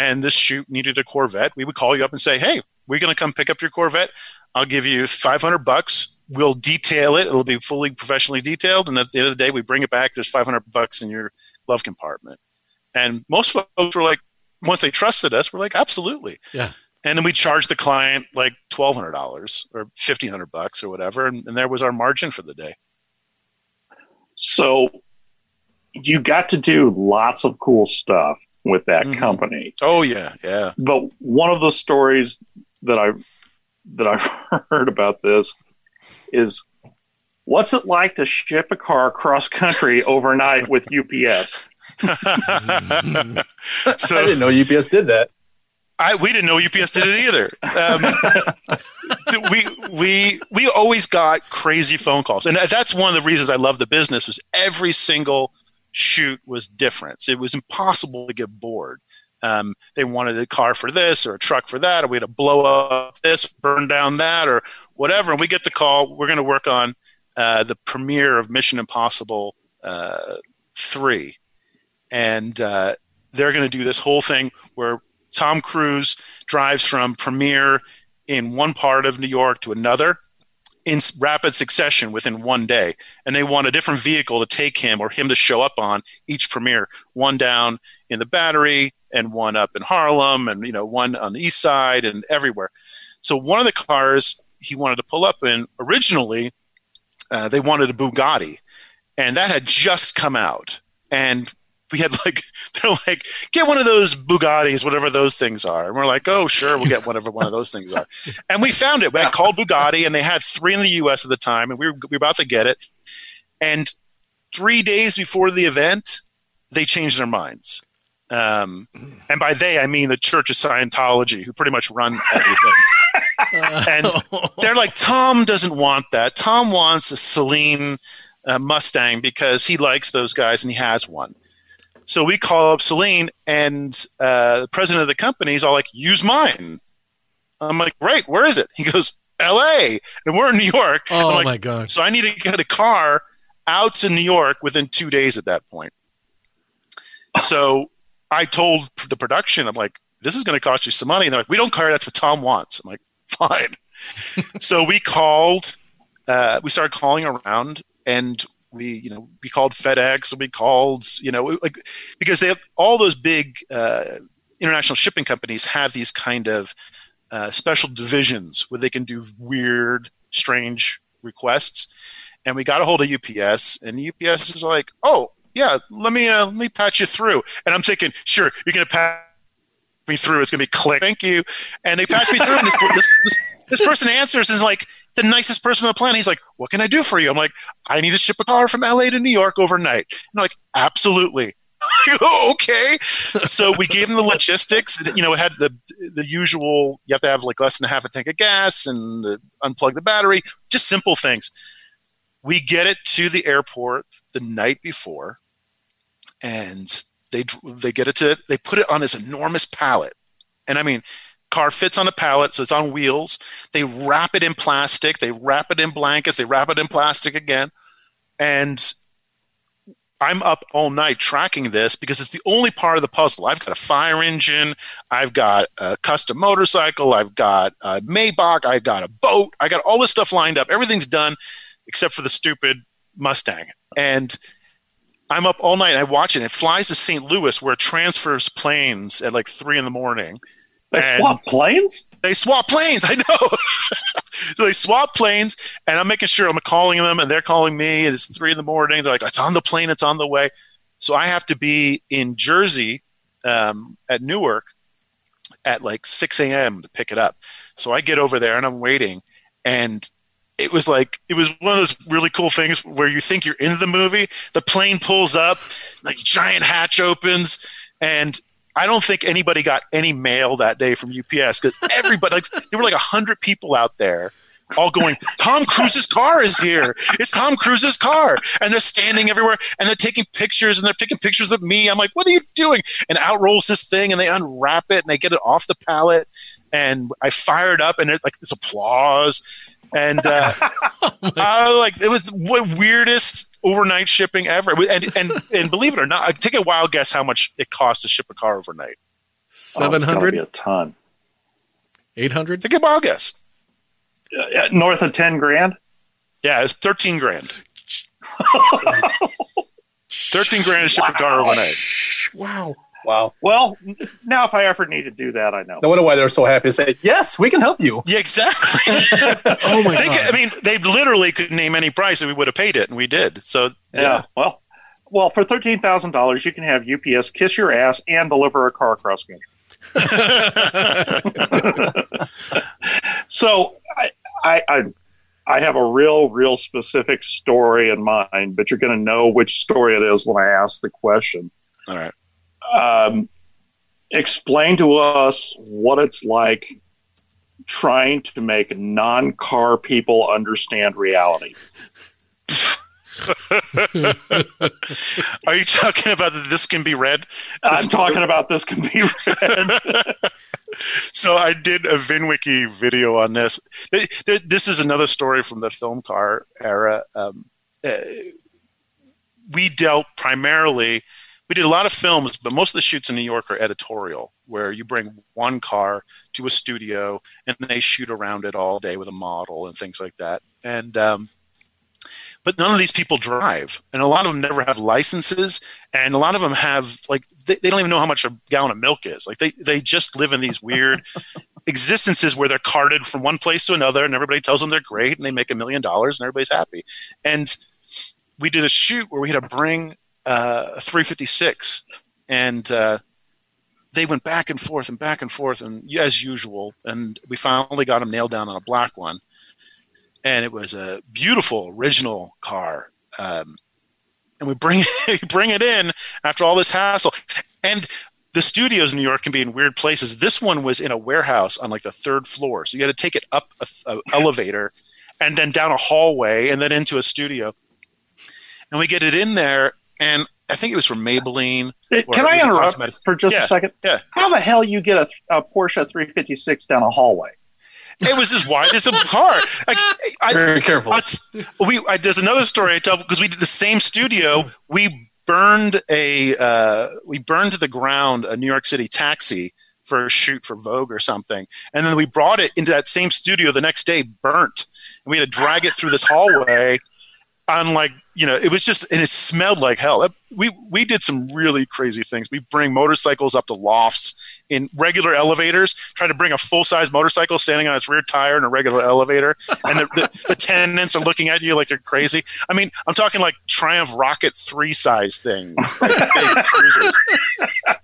and this shoot needed a Corvette. We would call you up and say, hey, we're going to come pick up your Corvette. I'll give you five hundred bucks. We'll detail it. It'll be fully professionally detailed, and at the end of the day, we bring it back. There's five hundred bucks in your glove compartment. And most folks were like, once they trusted us, we're like, absolutely. Yeah. And then we charged the client like twelve hundred dollars or fifteen hundred bucks or whatever, and, and there was our margin for the day. So you got to do lots of cool stuff with that Mhm. company. Oh yeah, yeah. But one of the stories that I that I've heard about this is What's it like to ship a car cross country overnight with UPS? so, I didn't know UPS did that. I, we didn't know UPS did it either. Um, we we we always got crazy phone calls, and that's one of the reasons I love the business. Was every single shoot was different. It was impossible to get bored. Um, they wanted a car for this or a truck for that, or we had to blow up this, burn down that, or whatever. And we get the call. We're going to work on uh, the premiere of Mission Impossible uh, three, and uh, they're going to do this whole thing where Tom Cruise drives from premiere in one part of New York to another in rapid succession within one day. And they want a different vehicle to take him or him to show up on each premiere. One down in the Battery and one up in Harlem and you know one on the east side and everywhere. So one of the cars he wanted to pull up in originally uh, they wanted a Bugatti and that had just come out and we had like they're like get one of those Bugattis, whatever those things are, and we're like, oh sure, we'll get whatever one of those things are, and we found it. We had called Bugatti, and they had three in the U.S. at the time, and we were, we were about to get it, and three days before the event, they changed their minds. Um, and by they, I mean the Church of Scientology, who pretty much run everything. and they're like, Tom doesn't want that. Tom wants a Saleen uh, Mustang because he likes those guys and he has one. So we call up Saleen, and uh, the president of the company is all like, "Use mine." I'm like, "Right, where is it?" He goes, "L.A." and we're in New York. Oh I'm like, my god! so I need to get a car out to New York within two days at that point. So I told the production, I'm like, this is going to cost you some money. And they're like, we don't care. That's what Tom wants. I'm like, fine. so we called, uh, we started calling around and we, you know, we called FedEx and we called, you know, like, because they have all those big uh, international shipping companies have these kind of uh, special divisions where they can do weird, strange requests and we got a hold of UPS, and UPS is like, "Oh, yeah, let me uh, let me patch you through." And I'm thinking, "Sure, you're gonna patch me through. It's gonna be click. Thank you." And they patch me through, and this, this, this, this person answers and is like the nicest person on the planet. He's like, "What can I do for you?" I'm like, "I need to ship a car from LA to New York overnight." And they're like, "Absolutely." Okay. So we gave him the logistics. You know, it had the the usual. You have to have like less than a half a tank of gas and uh, unplug the battery. Just simple things we get it to the airport the night before and they they get it to they put it on this enormous pallet and i mean car fits on a pallet so it's on wheels they wrap it in plastic they wrap it in blankets they wrap it in plastic again and i'm up all night tracking this because it's the only part of the puzzle i've got a fire engine i've got a custom motorcycle i've got a maybach i've got a boat i got all this stuff lined up everything's done except for the stupid Mustang. And I'm up all night. I watch it. It flies to St. Louis where it transfers planes at like three in the morning. They swap planes? They swap planes. I know. so they swap planes, and I'm making sure I'm calling them, and they're calling me. And it's three in the morning. They're like, "It's on the plane. It's on the way." So I have to be in Jersey um, at Newark at like 6 a.m. to pick it up. So I get over there, and I'm waiting, and it was like it was one of those really cool things where you think you're in the movie. The plane pulls up, like giant hatch opens, and I don't think anybody got any mail that day from UPS because everybody, like, there were like a hundred people out there, all going, "Tom Cruise's car is here! It's Tom Cruise's car!" And they're standing everywhere, and they're taking pictures, and they're taking pictures of me. I'm like, "What are you doing?" And out rolls this thing, and they unwrap it, and they get it off the pallet, and I fired up, and it like this applause, and uh, I like it was the weirdest overnight shipping ever. And and and believe it or not, I take a wild guess how much it costs to ship a car overnight. Oh, it's Seven gotta be hundred, a ton. eight hundred. Take a wild guess. Uh, north of 10 grand? Yeah, it's thirteen grand. Thirteen grand to ship a car overnight. Wow. Wow. Well, now if I ever need to do that, I know. No wonder why they're so happy to say, yes, we can help you. Yeah, exactly. Oh my They god. could- I mean, they literally could name any price and we would have paid it, and we did. So Yeah. Well, well, for thirteen thousand dollars, you can have UPS kiss your ass and deliver a car across country. so, I, I, I, I have a real, real specific story in mind, but you're going to know which story it is when I ask the question. All right. Um, explain to us what it's like trying to make non car people understand reality. Are you talking about that this can be red? I'm talking about this can be red. so I did a VinWiki video on this. This is another story from the film car era. Um, uh, we dealt primarily, we did a lot of films, but most of the shoots in New York are editorial, where you bring one car to a studio and they shoot around it all day with a model and things like that. And um, but none of these people drive and a lot of them never have licenses and a lot of them have like they, they don't even know how much a gallon of milk is like they, they just live in these weird existences where they're carted from one place to another and everybody tells them they're great and they make a million dollars and everybody's happy and we did a shoot where we had to bring uh, 356 and uh, they went back and forth and back and forth and as usual and we finally got them nailed down on a black one and it was a beautiful original car. Um, and we bring bring it in after all this hassle, and the studios in New York can be in weird places. This one was in a warehouse on like the third floor, so you had to take it up a, a elevator, and then down a hallway, and then into a studio. And we get it in there, and I think it was from Maybelline. Can I interrupt for just yeah, a second? Yeah. How the hell you get a, a Porsche 356 down a hallway? It was as wide as a car. Like, I, Very careful. I, we I, there's another story I tell because we did the same studio. We burned a uh, we burned to the ground a New York City taxi for a shoot for Vogue or something, and then we brought it into that same studio the next day, burnt, and we had to drag it through this hallway on like you know it was just and it smelled like hell. We we did some really crazy things. We bring motorcycles up to lofts in regular elevators try to bring a full-size motorcycle standing on its rear tire in a regular elevator and the, the, the tenants are looking at you like you're crazy. I mean i'm talking like triumph rocket 3 size things like big cruisers.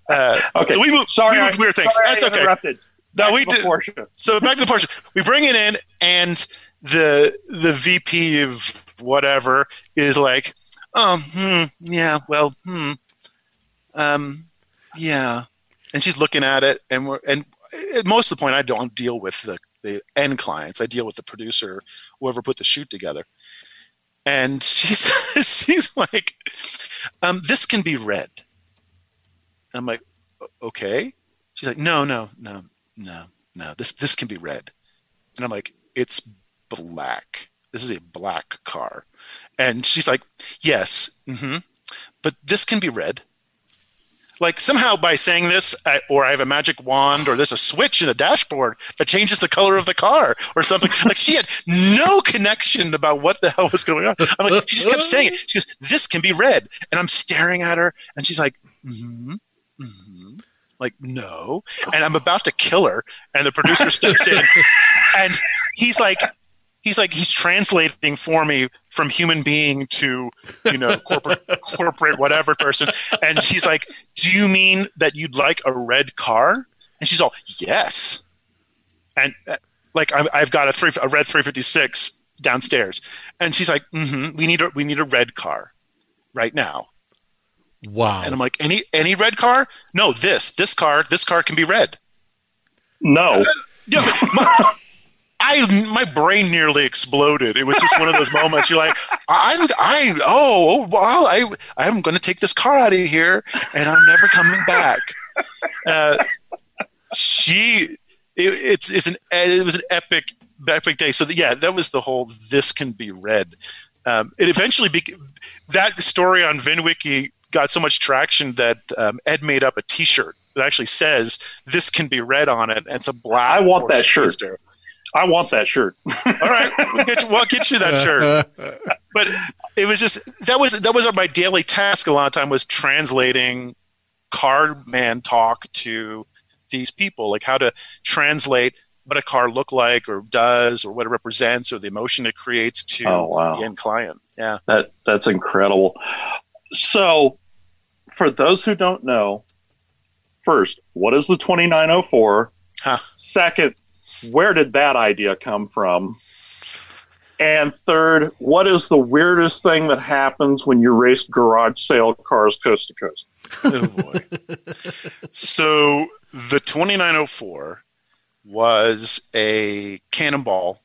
Uh, okay. so we moved, sorry we moved weird things. sorry that's okay. no we did Porsche. so back to the Porsche. We bring it in, and the the VP of whatever is like, oh, hmm, yeah, well, hmm, um, yeah, and she's looking at it, and we're and most of the point, I don't deal with the the end clients. I deal with the producer, whoever put the shoot together. And she's she's like, um, this can be red. And I'm like, okay. She's like, no, no, no, no, no. This this can be red. And I'm like, it's black. This is a black car. And she's like, yes, mm-hmm. but this can be red. Like somehow by saying this, I, or I have a magic wand, or there's a switch in the dashboard that changes the color of the car, or something. like she had no connection about what the hell was going on. I'm like, she just kept saying it. She goes, "This can be red," and I'm staring at her, and she's like, "Hmm, hmm." Like no, and I'm about to kill her, and the producer steps in, and he's like, he's like he's translating for me from human being to you know corporate corporate whatever person. And she's like do you mean that you'd like a red car? And she's all yes. And uh, like i have got a three a red 356 downstairs. And she's like mm-hmm, we need a we need a red car right now. Wow. and i'm like any any red car? No this this car this car can be red. No. yeah, my, I my brain nearly exploded. It was just one of those moments. You're like, I'm I oh, oh well, I I'm going to take this car out of here, and I'm never coming back. Uh, she, it, it's it's an it was an epic epic day. So yeah, that was the whole. This can be red. Um, it eventually be, that story on VinWiki got so much traction that um, Ed made up a T-shirt that actually says "This can be red" on it. And it's a black. I want that shirt. Speedster. I want that shirt. All right, we'll get you, we'll get you that shirt. But it was just that was that was my daily task. A lot of time was translating car man talk to these people, like how to translate what a car look like or does or what it represents or the emotion it creates to Oh, wow. the end client. Yeah. That that's incredible. So, for those who don't know, first, what is the 2904? Second, where did that idea come from? And third, what is the weirdest thing that happens when you race garage sale cars coast to coast? Oh boy. so the 2904 was a cannonball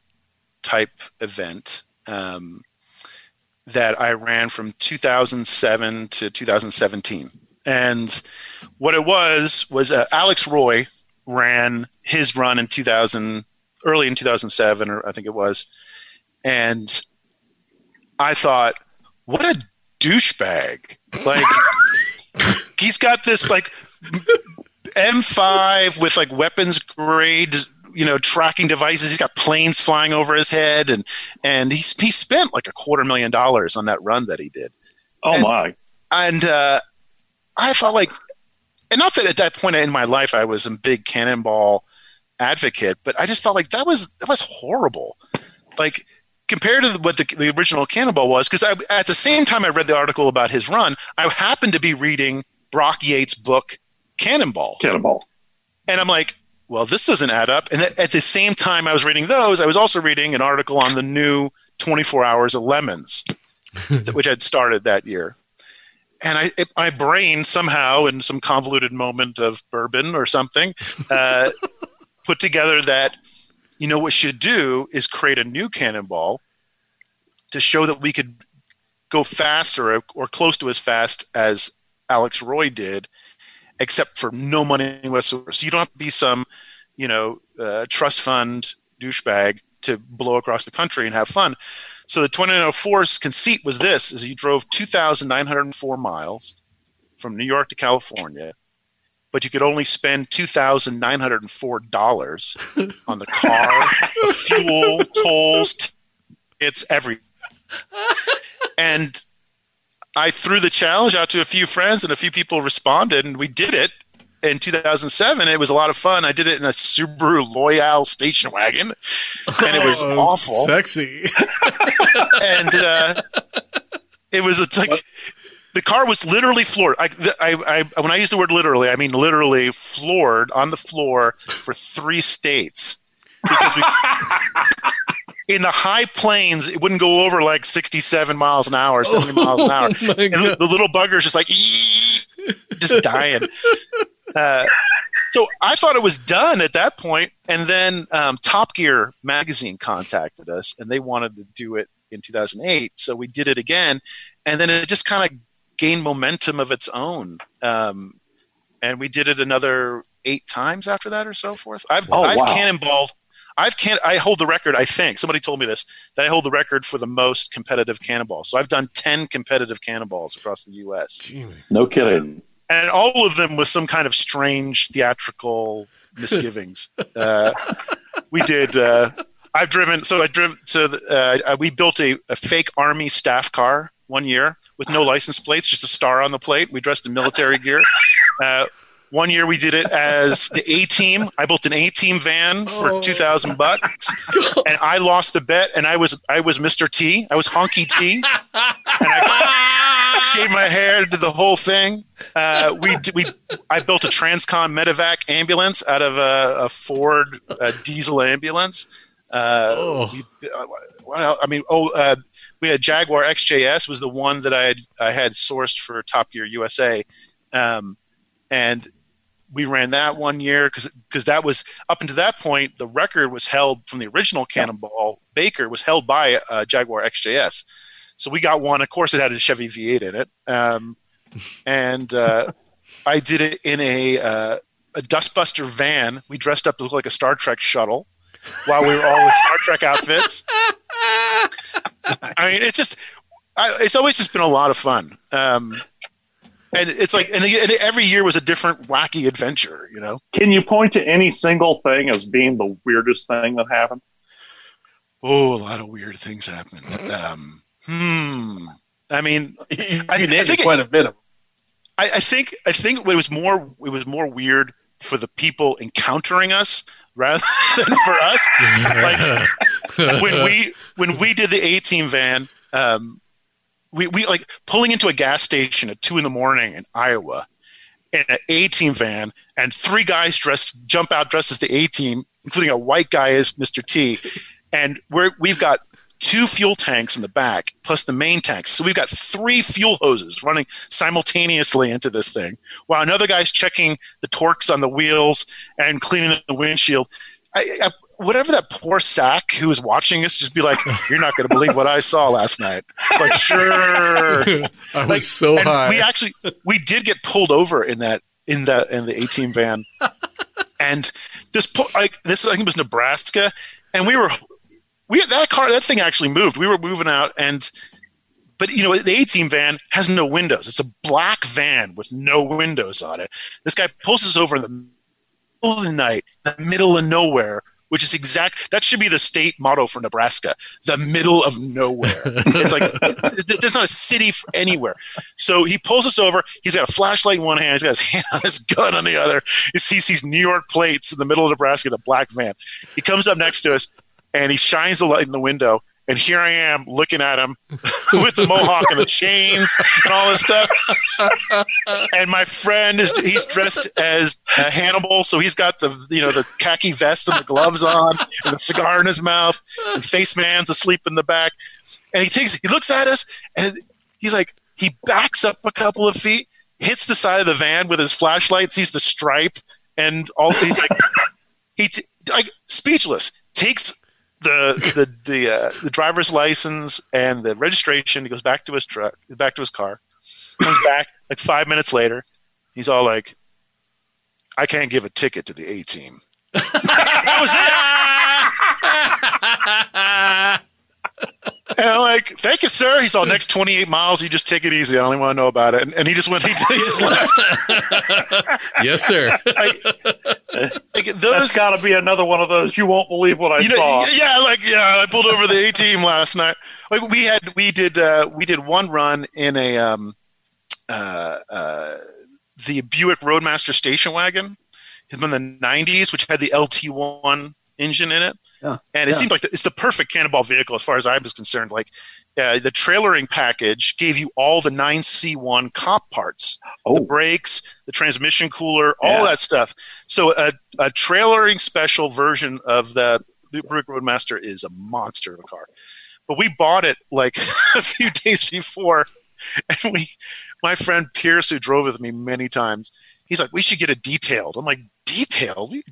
type event um, that I ran from 2007 to 2017. And what it was was uh, Alex Roy ran his run in 2000, early in 2007, or I think it was. And I thought, what a douchebag. Like, he's got this like M5 with like weapons grade, you know, tracking devices. He's got planes flying over his head, and and he's he spent like a quarter million dollars on that run that he did. Oh And- my! And uh, I thought like, not that at that point in my life I was a big cannonball advocate, but I just felt like that was that was horrible. Like compared to what the, the original Cannonball was, because at the same time I read the article about his run, I happened to be reading Brock Yates' book Cannonball, Cannonball. and I'm like, well, this doesn't add up. And at the same time I was reading those, I was also reading an article on the new 24 Hours of Lemons, which I'd started that year. And I, it, my brain somehow, in some convoluted moment of bourbon or something, uh, put together that you know what should do is create a new cannonball to show that we could go faster or, or close to as fast as Alex Roy did, except for no money whatsoever. So you don't have to be some, you know, uh, trust fund douchebag to blow across the country and have fun. So the 2904's conceit was this: is you drove 2,904 miles from New York to California, but you could only spend $2,904 on the car, the fuel, tolls, it's everything. And I threw the challenge out to a few friends, and a few people responded, and we did it in 2007. It was a lot of fun. I did it in a Subaru Loyale station wagon, and it was Oh, awful. Sexy. And uh, it was like the car was literally floored. I, I, I, when I use the word literally, I mean literally floored on the floor for three states because we. In the high plains, it wouldn't go over like 67 miles an hour, 70 miles an hour. And the, little bugger's just like just dying. Uh, so I thought it was done at that point, and then um, Top Gear magazine contacted us, and they wanted to do it in 2008. So we did it again, and then it just kind of gained momentum of its own, um, and we did it another eight times after that, or so forth. I've Oh, I've wow. cannonballed. I've can I hold the record. I think somebody told me this that I hold the record for the most competitive cannonballs. So I've done ten competitive cannonballs across the U.S No kidding. And all of them with some kind of strange theatrical misgivings. uh, we did. Uh, I've driven. So I driven. So uh, we built a, a fake army staff car one year with no license plates, just a star on the plate. We dressed in military gear. Uh, one year we did it as the A team. I built an A team van for Oh. two thousand bucks, and I lost the bet. And I was I was Mr. T. I was Honky T. And I shaved my hair, did the whole thing. Uh, we we I built a Transcom Medevac ambulance out of a, a Ford uh, diesel ambulance. Uh, Oh. we, uh. I mean, oh, uh, we had Jaguar XJS was the one that I had I had sourced for Top Gear USA, um, and we ran that one year because that was up until that point the record was held from the original Cannonball Baker was held by uh, Jaguar XJS. So we got one. Of course, it had a Chevy V8 in it, um, and uh, I did it in a uh, a Dustbuster van. We dressed up to look like a Star Trek shuttle while we were all in Star Trek outfits. I mean, it's just I, it's always just been a lot of fun. Um, and it's like, and, and every year was a different wacky adventure, you know. Can you point to any single thing as being the weirdest thing that happened? Oh, a lot of weird things happened. Um, hmm. I mean, You, I- you I named think it- quite a bit of. I, I think I think it was more it was more weird for the people encountering us rather than for us. like when we when we did the A team van, um, we we like pulling into a gas station at two in the morning in Iowa in an A team van, and three guys dressed jump out dressed as the A team, including a white guy as Mr. T, and we're we've got two fuel tanks in the back plus the main tank. So we've got three fuel hoses running simultaneously into this thing while another guy's checking the torques on the wheels and cleaning the windshield. I, I, whatever that poor sack who was watching us just be like, "You're not going to believe what I saw last night." Like, sure. I was Like, so high. we actually we did get pulled over in that in the in the A team van, and this like this I think it was Nebraska, and we were we that car that thing actually moved. We were moving out and. But you know the A team van has no windows. It's a black van with no windows on it. This guy pulls us over in the middle of the night, the middle of nowhere, which is exact. That should be the state motto for Nebraska: the middle of nowhere. it's like there's not a city anywhere. So he pulls us over. He's got a flashlight in one hand. He's got his hand on his gun on the other. He sees these New York plates in the middle of Nebraska, the black van. He comes up next to us and he shines the light in the window. And here I am looking at him with the mohawk and the chains and all this stuff. And my friend is he's dressed as uh, Hannibal, so he's got the you know the khaki vest and the gloves on and the cigar in his mouth. And face man's asleep in the back. And he takes he looks at us and he's like he backs up a couple of feet, hits the side of the van with his flashlight, sees the stripe, and all he's like he t- like speechless takes the the the uh, the driver's license and the registration. He goes back to his truck, back to his car. Comes back like five minutes later. He's all like, "I can't give a ticket to the A team." that was it. And I'm like, "Thank you, sir." He's all next 28 miles. You just take it easy. I don't even want to know about it. And, and he just went. He, he just left. yes, sir. Like, like That's those got to be another one of those. You won't believe what I you know, saw. yeah, like yeah, I pulled over the A team last night. Like we had, we did, uh, we did one run in a um, uh, uh, the Buick Roadmaster station wagon from the '90s, which had the LT1 engine in it, Yeah, and it yeah. seemed like the, it's the perfect cannonball vehicle as far as I was concerned. Like uh, the trailering package gave you all the 9C1 comp parts Oh, the brakes, the transmission cooler, all Yeah. that stuff. So a, a trailering special version of the Buick Roadmaster is a monster of a car. But we bought it like a few days before, and we, my friend Pierce, who drove with me many times, he's like, "We should get it detailed." I'm like, "Detailed? We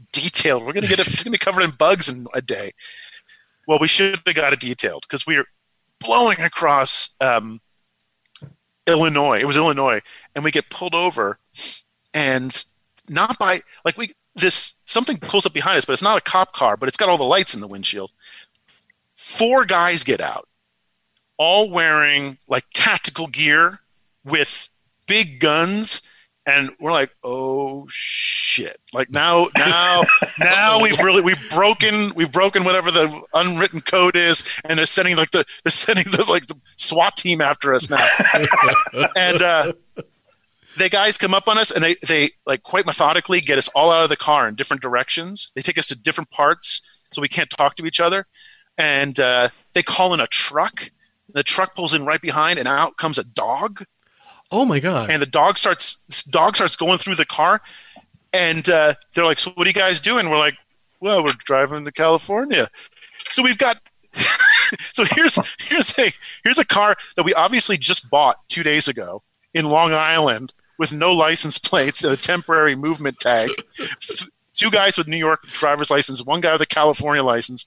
detailed? We're gonna get it. It's gonna be covered in bugs in a day." Well, we should have got it detailed because we were blowing across um, Illinois. It was Illinois, and we get pulled over, and not by like we this something pulls up behind us, but it's not a cop car, but it's got all the lights in the windshield. Four guys get out, all wearing like tactical gear with big guns, and we're like, oh shit! Like now, now, now we've really we've broken we've broken whatever the unwritten code is, and they're sending like the they're sending the like the SWAT team after us now, and. uh the guys come up on us and they, they like quite methodically get us all out of the car in different directions. They take us to different parts so we can't talk to each other. And uh, they call in a truck. The truck pulls in right behind, and out comes a dog. Oh my god. And the dog starts dog starts going through the car, and uh, they're like, "So what are you guys doing?" We're like, "Well, we're driving to California." So we've got. so here's here's a here's a car that we obviously just bought two days ago in Long Island with no license plates and a temporary movement tag. Two guys with New York driver's license, one guy with a California license,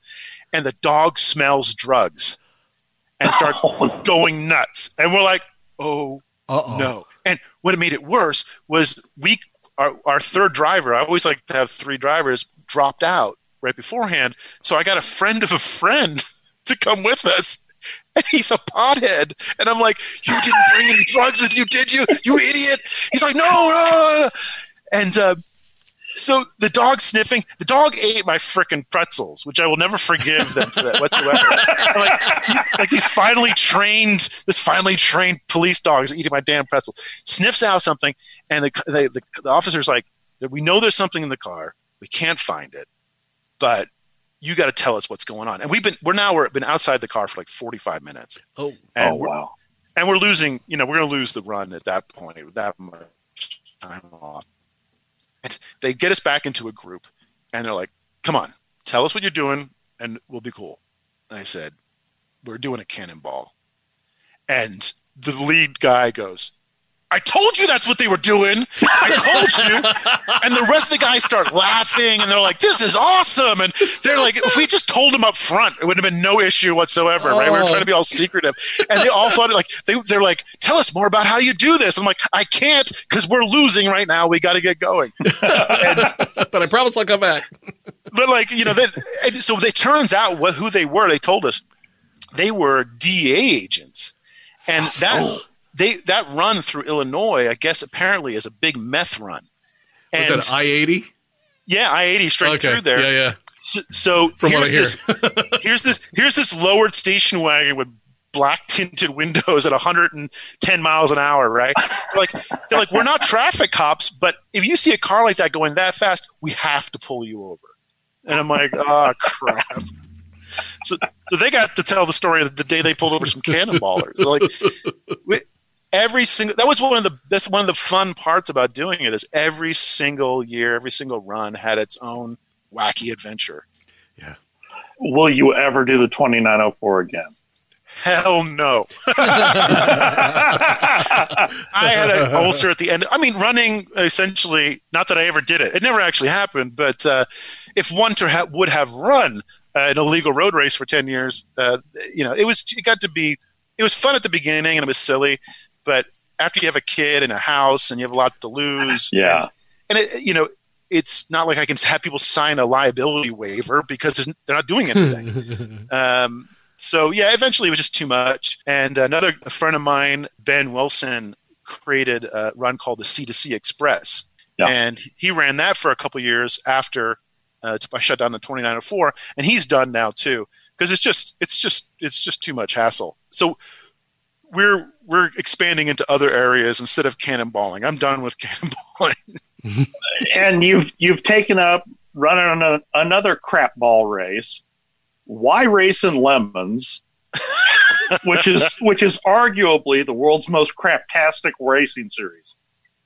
and the dog smells drugs and starts going nuts. And we're like, "Oh Uh-oh. no. And what made it worse was we our, our third driver, I always like to have three drivers, dropped out right beforehand. So I got a friend of a friend to come with us. And he's a pothead. And I'm like, You didn't bring any drugs with you, did you? You idiot. He's like, No, no. no." And uh, so the dog sniffing, the dog ate my frickin' pretzels, which I will never forgive them for that whatsoever. Like, like these finally trained, this finally trained police dog is eating my damn pretzel. Sniffs out something, and the the, the, the officer's like, "We know there's something in the car. We can't find it, but you got to tell us what's going on." And we've been we're now we're been outside the car for like 45 minutes, Oh. and oh wow. and we're losing. You know, we're going to lose the run at that point. with That much time off. And they get us back into a group, and they're like, "Come on, tell us what you're doing, and we'll be cool." And I said, we're doing a cannonball, and the lead guy goes, I told you that's what they were doing. I told you. And the rest of the guys start laughing and they're like, this is awesome. And they're like, if we just told them up front, it would have been no issue whatsoever, right? We were trying to be all oh. secretive. And they all thought like, they, they're like, tell us more about how you do this. I'm like, I can't because we're losing right now. We got to get going. and, but I promise I'll come back. but like, you know, they, and so it turns out what, who they were. They told us they were DEA agents. And that Oh. They that run through Illinois, I guess apparently is a big meth run. Was And that I eighty? yeah, I eighty straight Okay. through there. Yeah, yeah. So, so From what I here's hear. this here's this here's this lowered station wagon with black tinted windows at 110 miles an hour, right? They're like they're like we're not traffic cops, but if you see a car like that going that fast, we have to pull you over. And I'm like, oh crap. So, so they got to tell the story of the day they pulled over some cannonballers. They're like every single that was one of the that's one of the fun parts about doing it is every single year, every single run had its own wacky adventure. yeah Will you ever do the 2904 again? Hell no. I had an ulcer at the end. I mean, running essentially, not that I ever did it. It never actually happened. But uh, if one to ha- would have run uh, an illegal road race for 10 years, uh, you know, it was, it got to be, it was fun at the beginning and it was silly. But after you have a kid and a house and you have a lot to lose, Yeah. and it, you know, it's not like I can have people sign a liability waiver because they're not doing anything. um, so yeah, eventually it was just too much. And another a friend of mine, Ben Wilson, created a run called the C to C Express, Yeah. and he ran that for a couple years after uh, I shut down the 2904, and he's done now too because it's just it's just it's just too much hassle. So we're we're expanding into other areas instead of cannonballing. I'm done with cannonballing. and you've you've taken up running a, another crap ball race. Why race in lemons? which is which is arguably the world's most craptastic racing series.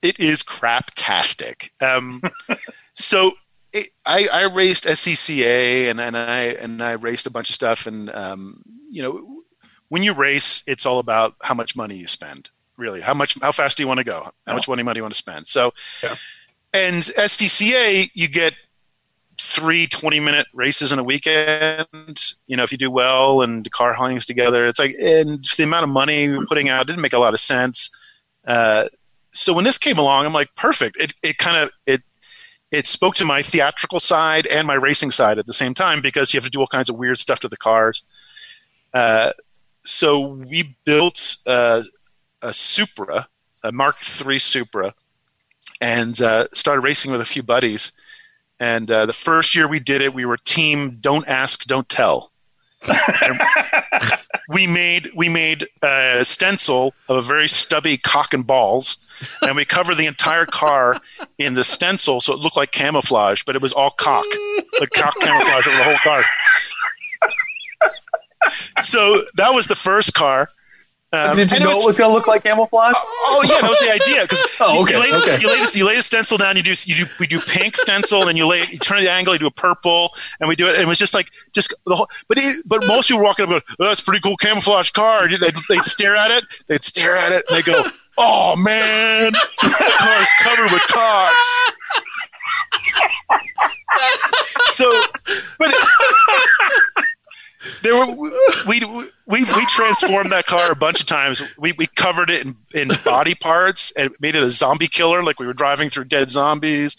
it is craptastic. Um, so it, I, I raced SCCA and, and I and I raced a bunch of stuff and um, you know when you race it's all about how much money you spend really how much how fast do you want to go how much money money do you want to spend so Yeah. and SCCA you get three 20 minute races in a weekend you know if you do well and the car hangs together it's like and the amount of money we're putting out didn't make a lot of sense uh, so when this came along, I'm like, perfect. It it kind of it it spoke to my theatrical side and my racing side at the same time because you have to do all kinds of weird stuff to the cars. Uh, so we built uh, a Supra, a Mark III Supra, and uh, started racing with a few buddies. And uh, the first year we did it, we were team "Don't Ask, Don't Tell." We made we made a stencil of a very stubby cock and balls, and we covered the entire car in the stencil so it looked like camouflage, but it was all cock, the cock camouflage over the whole car. So that was the first car. Um, Did you it know it was going to look like camouflage? Oh yeah, that was the idea. Because Oh, okay, you, lay, okay. you lay this, you lay the stencil down. You do you do we do pink stencil, and you lay you turn the angle. You do a purple, and we do it. And it was just like just the whole. But it, but most people were walking up and go, oh, "That's a pretty cool camouflage car." They'd, they'd stare at it. They'd stare at it, and they go, "Oh man, the car's covered with cocks." so, but. There were we, we we we transformed that car a bunch of times. We we covered it in, in body parts and made it a zombie killer, like we were driving through dead zombies.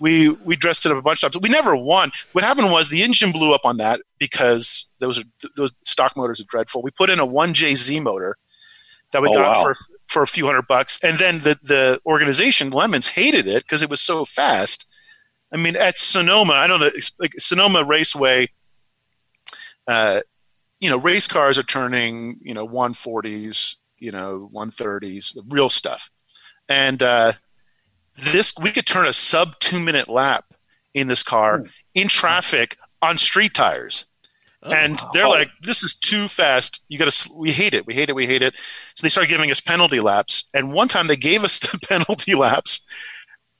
We we dressed it up a bunch of times. We never won. What happened was the engine blew up on that because those are, those stock motors are dreadful. We put in a one JZ motor that we Oh, got wow. for for a few hundred bucks, and then the the organization Lemons hated it because it was so fast. I mean, at Sonoma, I don't know like Sonoma Raceway uh, you know, race cars are turning, you know, 140s, you know, 130s, the real stuff. And uh, this, we could turn a sub two minute lap in this car in traffic on street tires. and they're Oh. like, this is too fast. You got to, we hate it. We hate it. We hate it. So they started giving us penalty laps. And one time they gave us the penalty laps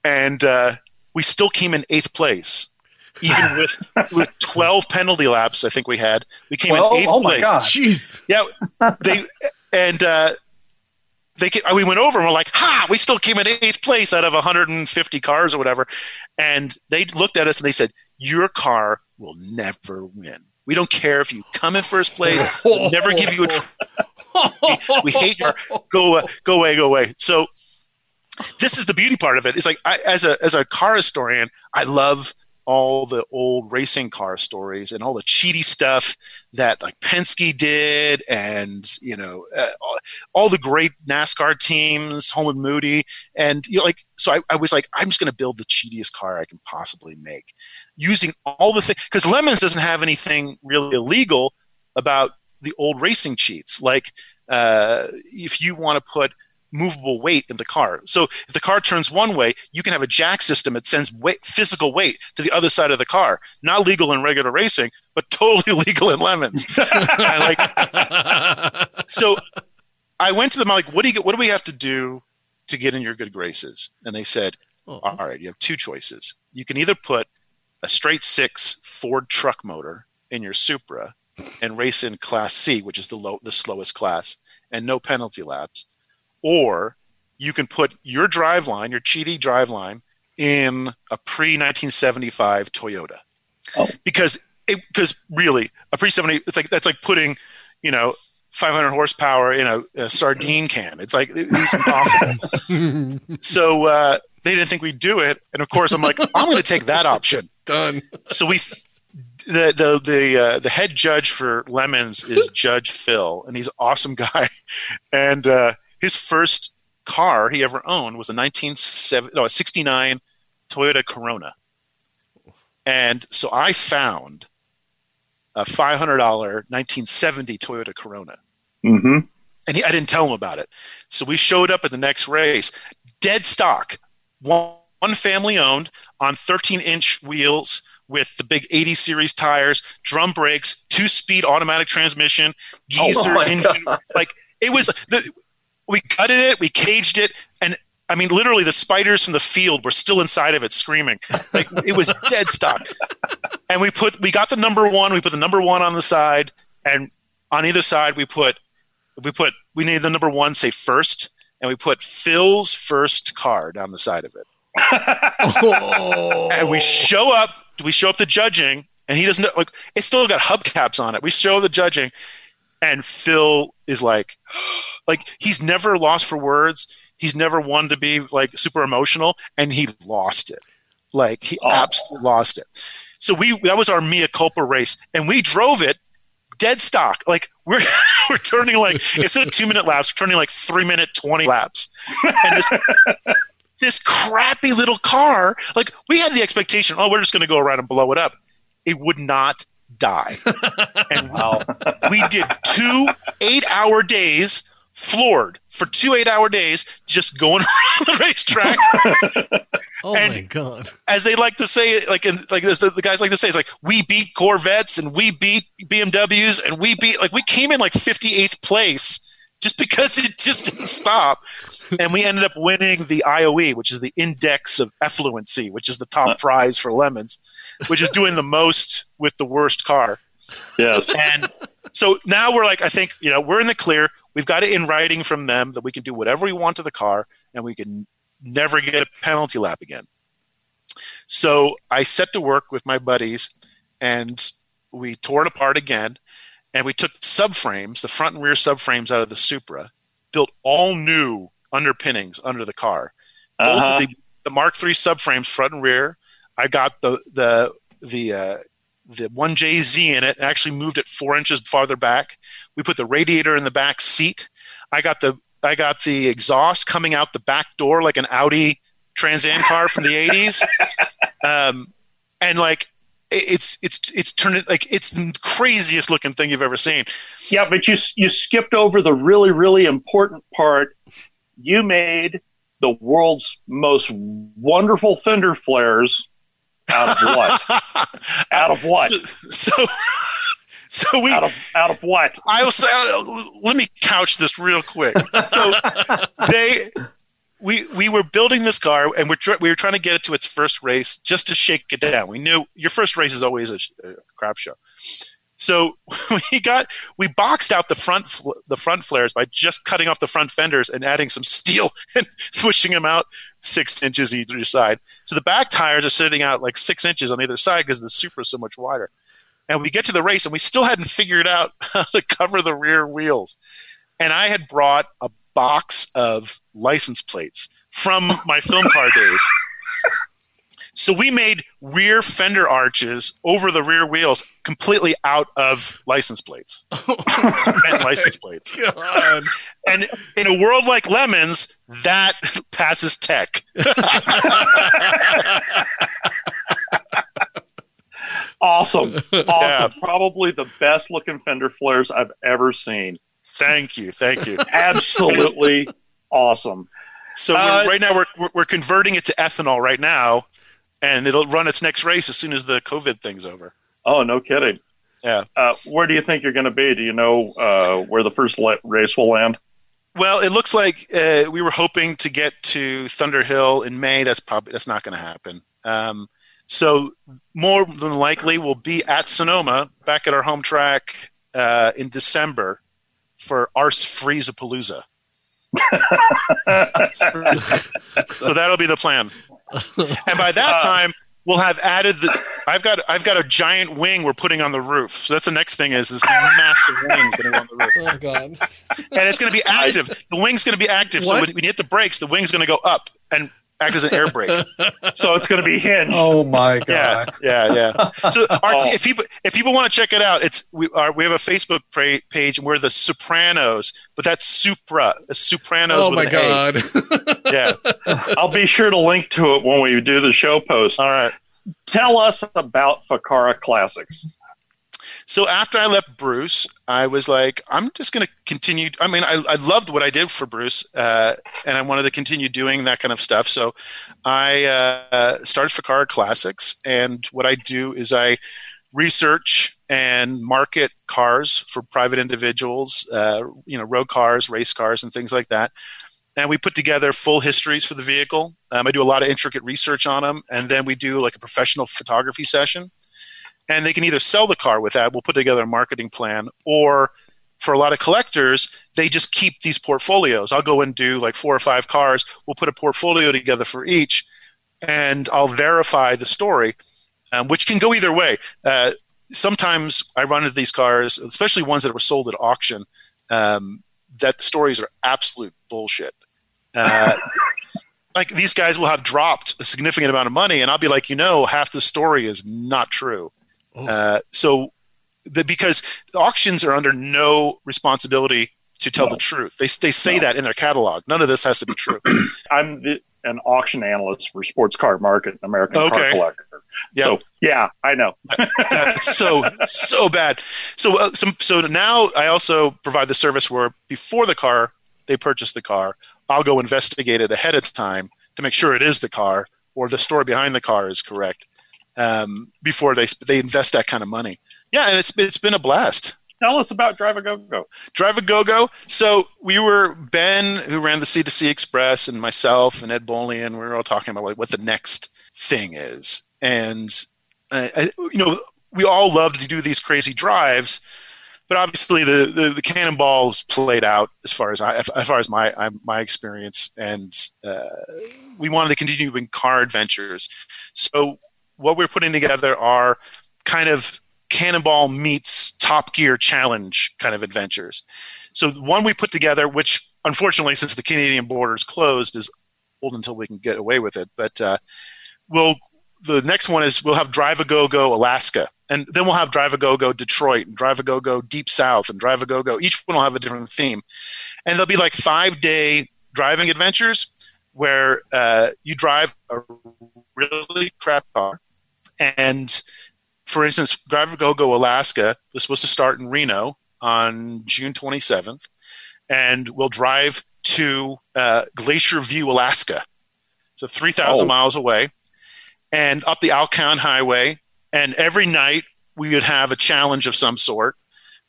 and uh, we still came in eighth place. Even with with 12 penalty laps. I think we had. We came Well, in eighth oh my place. god! Jeez. Yeah, they and uh, they ca- we went over and we're like, "Ha! We still came in eighth place out of 150 cars or whatever." And they looked at us and they said, "Your car will never win. We don't care if you come in first place. We'll never give you a. Tr- we, we hate your go uh, go away, go away." So this is the beauty part of it. It's like I, as a as a car historian, I love all the old racing car stories and all the cheaty stuff that like Penske did, and you know uh, all, the great NASCAR teams, Holman Moody, and you know like so. I, I was like, I'm just going to build the cheatiest car I can possibly make, using all the things because Lemons doesn't have anything really illegal about the old racing cheats. Like uh, if you want to put movable weight in the car. So if the car turns one way, you can have a jack system that sends weight, physical weight to the other side of the car. Not legal in regular racing, but totally legal in lemons. Like so I went to them. I'm like, what do you get? What do we have to do to get in your good graces? And they said, Oh. all right, you have two choices. You can either put a straight six Ford truck motor in your Supra and race in Class C, which is the low, the slowest class, and no penalty laps, or you can put your driveline, your cheaty driveline, in a pre 1975 Toyota. Oh. Because it, because really a pre 70 it's like that's like putting you know 500 horsepower in a, a sardine can. It's like it's impossible. so uh, they didn't think we'd do it, and of course I'm like I'm going to take that option. Done. So we, the the the uh, the head judge for Lemons is Judge Phil, and he's an awesome guy. And uh, his first car he ever owned was a 1970 no a 69 Toyota Corona. And so I found a $500 1970 Toyota Corona Mm-hmm. and he, I didn't tell him about it. So we showed up at the next race, dead stock, one, one family owned on 13 inch wheels with the big 80 series tires, drum brakes, two speed automatic transmission, geezer my engine. Like it was the we gutted it, we caged it, and I mean literally the spiders from the field were still inside of it screaming. Like it was dead stock. And we put we got the number one, we put the number one on the side, and on either side we put we put we need the number one say first and we put phil's first car down the side of it Oh. and we show up we show up to judging and he doesn't like it's still got hubcaps on it we show the judging and phil is like like he's never lost for words. He's never wanted to be like super emotional and he lost it. Like he Oh. absolutely lost it. So we that was our mea culpa race and we drove it dead stock. Like we're we're turning like instead of two minute laps we're turning like three minute 20 laps. And this this crappy little car like we had the expectation oh we're just going to go around and blow it up. It would not die and we did two eight hour days floored for two eight hour days just going around the racetrack Oh And- my god. as they like to say, like in, like this, the, the guys like to say, it's like we beat Corvettes and we beat BMWs and we beat like we came in like 58th place just because it just didn't stop, and we ended up winning the IOE, which is the Index of Effluency, which is the top prize for lemons, which is doing the most with the worst car. Yes. And so now we're like, I think, you know, we're in the clear. We've got it in writing from them that we can do whatever we want to the car and we can never get a penalty lap again. So I set to work with my buddies and we tore it apart again and we took subframes, the front and rear subframes out of the Supra, built all new underpinnings under the car. Uh-huh. the, the Mark III subframes front and rear. I got the the the uh, the one JZ in it and actually moved it four inches farther back. We put the radiator in the back seat. I got the I got the exhaust coming out the back door like an Audi Trans Am car from the '80s, um, and like it- it's it's it's turning like it's the craziest looking thing you've ever seen. Yeah, but you you skipped over the really really important part. You made the world's most wonderful fender flares out of what? out of what? So so, so we Out of out of what? I will say, uh, let me couch this real quick. So they, we we were building this car and we're we were trying to get it to its first race just to shake it down. We knew your first race is always a, a crap show. So we got we boxed out the front the front flares by just cutting off the front fenders and adding some steel and pushing them out six inches either side. So the back tires are sitting out like six inches on either side because the Supra is so much wider. And we get to the race and we still hadn't figured out how to cover the rear wheels. And I had brought a box of license plates from my film car days. So we made rear fender arches over the rear wheels completely out of license plates, license plates. God. And in a world like lemons, that passes tech. Awesome. Awesome. Yeah. Probably the best looking fender flares I've ever seen. Thank you, thank you. Absolutely awesome. So Uh, right now we're- we're converting it to ethanol right now, and it'll run its next race as soon as the COVID thing's over. Oh, no kidding. Yeah. Uh, where do you think you're going to be? Do you know uh, where the first le- race will land? Well, it looks like uh, we were hoping to get to Thunder Hill in May. That's probably that's not going to happen. Um, so more than likely, we'll be at Sonoma, back at our home track uh, in December for Arse Freeze-a-Palooza. so that'll be the plan. And by that Uh, time, we'll have added the. I've got I've got a giant wing we're putting on the roof. So that's the next thing is this massive wing going to go on the roof Oh God. and it's going to be active. The wing's going to be active. So What? when, when you hit the brakes, the wing's going to go up and act as an air brake. So it's going to be hinged. Oh my god! yeah, yeah. yeah. So our, Oh. if people if people want to check it out, it's we are we have a Facebook pra- page and we're the Sopranos, but that's Supra, the Sopranos. Oh with my an A. God. Yeah. I'll be sure to link to it when we do the show post. All right. Tell us about Ficara Classics. So after I left Bruce, I was like, I'm just going to continue. I mean, I, I loved what I did for Bruce, uh, and I wanted to continue doing that kind of stuff. So I uh, started Ficara Classics, and what I do is I research and market cars for private individuals, uh, you know, road cars, race cars, and things like that. And we put together full histories for the vehicle. Um, I do a lot of intricate research on them, and then we do like a professional photography session and they can either sell the car with that we'll put together a marketing plan or for a lot of collectors they just keep these portfolios. I'll go and do like four or five cars we'll put a portfolio together for each and i'll verify the story um, which can go either way. Uh, sometimes i run into these cars especially ones that were sold at auction um, that the stories are absolute bullshit. Uh, like these guys will have dropped a significant amount of money and i'll be like you know half the story is not true Oh. uh, so the, because the auctions are under no responsibility to tell the truth. They, they say No. that in their catalog. None of this has to be true. I'm the, an auction analyst for Sports Car Market and American Car Collector. yeah So, yeah, I know. that's so so bad. So uh, some, so now i also provide the service where before the car they purchase the car. I'll go investigate it ahead of time to make sure it is the car or the story behind the car is correct um, before they they invest that kind of money yeah and it's it's been a blast Tell us about Drive a Go Go. Drive a Go Go. So we were Ben, who ran the C2C Express, and myself and Ed Bolian. We were all talking about like what the next thing is, and uh, I, you know, we all love to do these crazy drives, but obviously the the, the cannonballs played out as far as I, as far as my my experience, and uh, we wanted to continue doing car adventures. So what we're putting together are kind of cannonball meets top gear challenge kind of adventures. So one we put together which unfortunately since the canadian border is closed is old until we can get away with it. But uh, we'll the next one is we'll have drive a go go alaska. And then we'll have drive a go go detroit and drive a go go deep south and drive a go go each one will have a different theme. And they'll be like five day driving adventures where uh, you drive a really crap car and for instance, Drive a Go Go Alaska was supposed to start in Reno on June 27th, and we'll drive to uh, Glacier View, Alaska. So 3,000 Oh. miles away, and up the Alcan Highway. And every night we would have a challenge of some sort.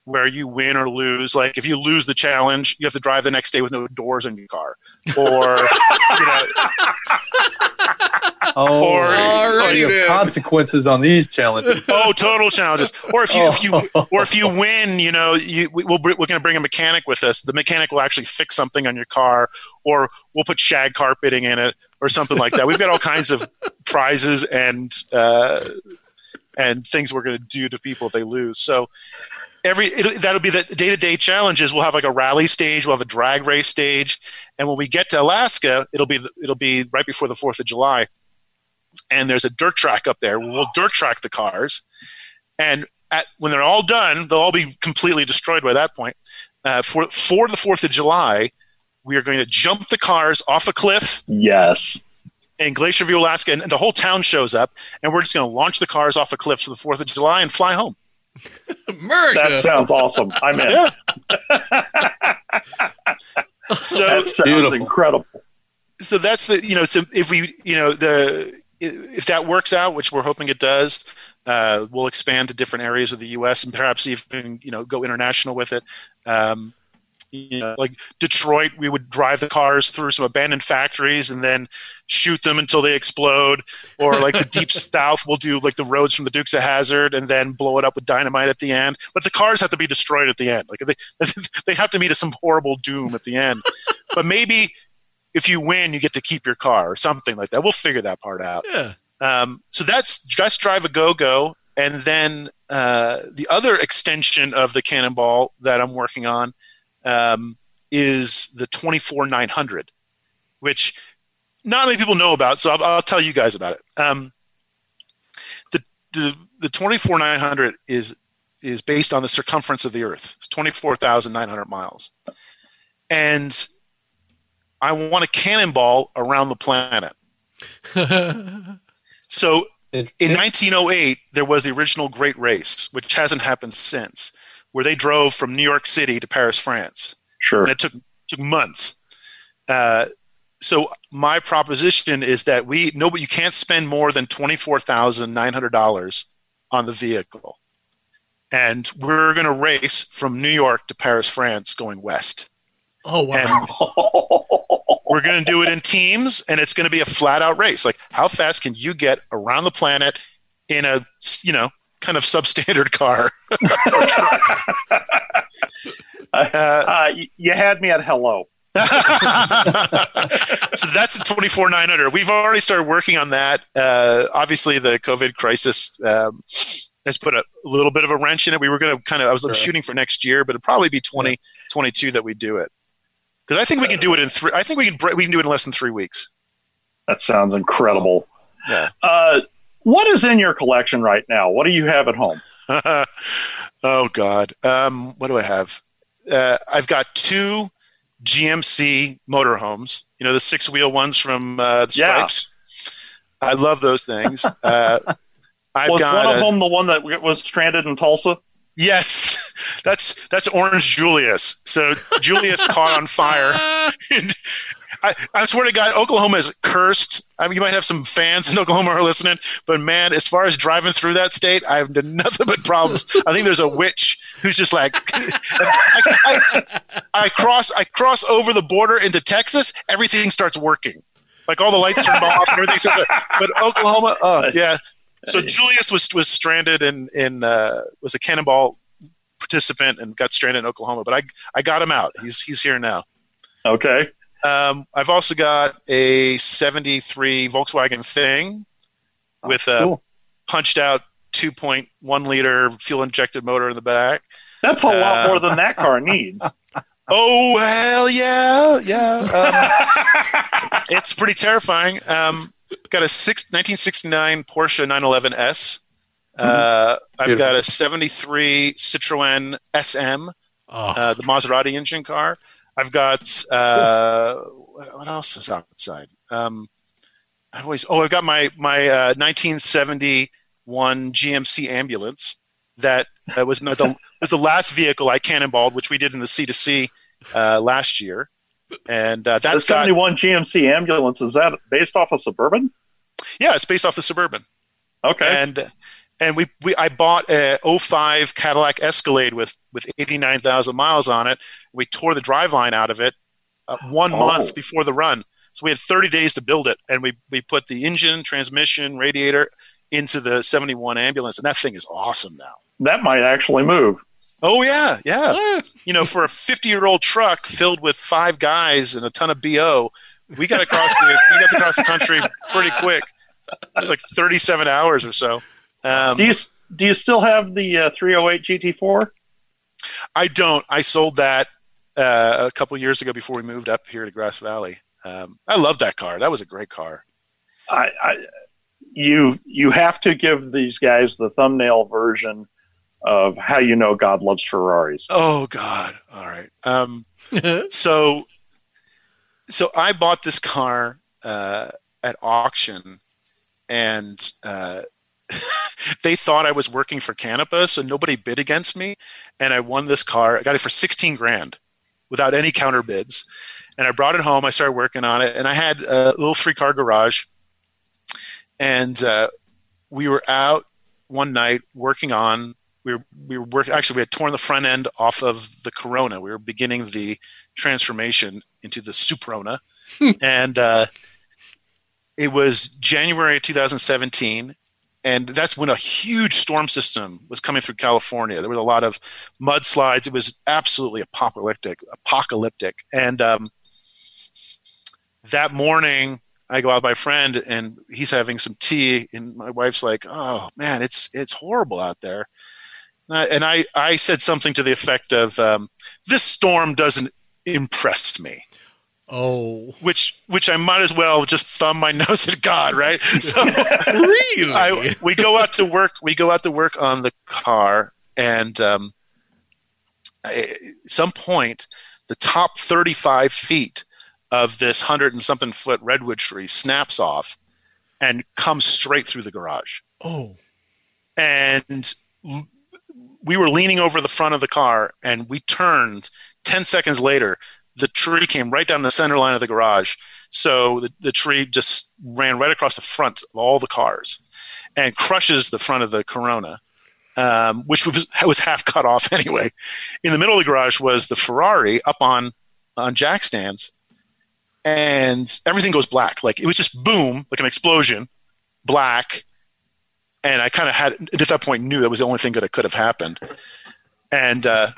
Where you win or lose. Like if you lose the challenge, you have to drive the next day with no doors in your car, or you know, Oh, Or- you have consequences on these challenges. oh, total challenges. Or if you if you or if you win, you know, you we, we'll, we're going to bring a mechanic with us. The mechanic will actually fix something on your car, or we'll put shag carpeting in it, or something like that. We've got all kinds of prizes and uh, and things we're going to do to people if they lose. So every that'll be the day to day challenges. We'll have like a rally stage, we'll have a drag race stage, and when we get to Alaska, it'll be the, it'll be right before the Fourth of July, and there's a dirt track up there. We'll dirt track the cars, and at, when they're all done, they'll all be completely destroyed by that point. Uh, for for the Fourth of July, we are going to jump the cars off a cliff Yes. in Glacier View, Alaska, and the whole town shows up, and we're just going to launch the cars off a cliff for the Fourth of July and fly home. America. That sounds awesome. I'm in. So That sounds Beautiful. incredible. so that's the you know so if we you know the if that works out which we're hoping it does uh, we'll expand to different areas of the us and perhaps even you know go international with it um, you know like detroit we would drive the cars through some abandoned factories and then shoot them until they explode or like the deep south we'll do like the roads from the Dukes of Hazzard and then blow it up with dynamite at the end but the cars have to be destroyed at the end like they, they have to meet some horrible doom at the end but maybe if you win, you get to keep your car or something like that. We'll figure that part out. yeah. Um, so that's just drive a go go, and then uh, the other extension of the Cannonball that I'm working on um, is the 24 900, which not many people know about. So I'll, I'll tell you guys about it. Um, the the the 24 900 is is based on the circumference of the Earth. It's 24,900 miles, and I want a cannonball around the planet. So in 1908, there was the original Great Race, which hasn't happened since, where they drove from New York City to Paris, France, Sure. and it took took months. Uh, so my proposition is that we no, but you can't spend more than twenty four thousand nine hundred dollars on the vehicle, and we're going to race from New York to Paris, France, going west. oh wow. And we're going to do it in teams, and it's going to be a flat out race. Like, how fast can you get around the planet in a, you know, kind of substandard car? uh, Uh, you had me at hello. so that's the 24 900. We've already started working on that. Uh, obviously, the COVID crisis um, has put a little bit of a wrench in it. We were going to kind of, I was shooting for next year, but it'd probably be 2022 that we do it. Because I think we can do it in three. I think we can. We can do it in less than three weeks. That sounds incredible. Yeah. Uh, what is in your collection right now? What do you have at home? oh God. Um, what do I have? Uh, I've got two GMC motorhomes. You know the six wheel ones from uh, the Yeah. Stripes. I love those things. Uh, I've was got one of a- them the one that was stranded in Tulsa? yes. That's that's Orange Julius. So Julius caught on fire. And I, I swear to God, Oklahoma is cursed. I mean, you might have some fans in Oklahoma who are listening, but man, as far as driving through that state, I have done nothing but problems. I think there's a witch who's just like, I, I- I cross, I cross over the border into Texas, everything starts working. Like all the lights turn off and everything starts. But Oklahoma, oh yeah. So Julius was was stranded in in uh, was a cannonball participant and got stranded in Oklahoma. But I I got him out. He's he's here now. Okay. Um, I've also got a 73 Volkswagen Thing with a Cool. punched out 2.1 liter fuel injected motor in the back. That's a lot Uh, more than that car needs. Oh, hell yeah. Yeah. Um, it's pretty terrifying. Um, got a six, 1969 Porsche 911S. Uh, I've got a 73 Citroen SM. Oh, uh, the Maserati engine car. I've got uh, what, what else is outside? Um, I always oh I've got my my uh, 1971 GMC ambulance that uh, was the was the last vehicle I cannonballed, which we did in the C to C uh, last year, and uh, the that's got 71 GMC ambulance, is that based off a Suburban? yeah it's based off the Suburban. Okay. and and we, we I bought a 05 Cadillac Escalade with with 89,000 miles on it. We tore the driveline out of it uh, one Oh. month before the run. So we had 30 days to build it, and we we put the engine, transmission, radiator into the 71 ambulance, and that thing is awesome now. That might actually move. Oh yeah, yeah. Ah, You know, for a 50 year old truck filled with five guys and a ton of bo, we got across the we got across the country pretty quick, like 37 hours or so. Um, Do you do you still have the uh, 308 GT4? I don't. I sold that uh, a couple years ago before we moved up here to Grass Valley. Um, I love that car. That was a great car. I, I you you have to give these guys the thumbnail version of how you know God loves Ferraris. Oh God! All right. Um, so, so I bought this car uh, at auction, and uh, they thought I was working for Canepa, so nobody bid against me, and I won this car. I got it for sixteen grand, without any counter bids, and I brought it home. I started working on it, and I had a little three car garage, and uh, we were out one night working on we were we were working actually we had torn the front end off of the corona we were beginning the transformation into the suprona and uh, it was january of 2017 and that's when a huge storm system was coming through california. There was a lot of mudslides. It was absolutely apocalyptic apocalyptic. And um, that morning I go out with my friend and he's having some tea and my wife's like, "Oh man, it's it's horrible out there." And I and I, I said something to the effect of, um, "This storm doesn't impress me," oh, which which I might as well just thumb my nose at God, right? So really? I, we go out to work. We go out to work on the car, and um, at some point, the top thirty-five feet of this hundred and something foot redwood tree snaps off and comes straight through the garage. oh, And l- we were leaning over the front of the car, and we turned. Ten seconds later, the tree came right down the center line of the garage. So the, the tree just ran right across the front of all the cars and crushes the front of the Corona, um, which was, was half cut off anyway. In the middle of the garage was the Ferrari up on on jack stands, and everything goes black. Like it was just boom, like an explosion, black. And I kind of had at that point knew that was the only thing that could have happened. And uh,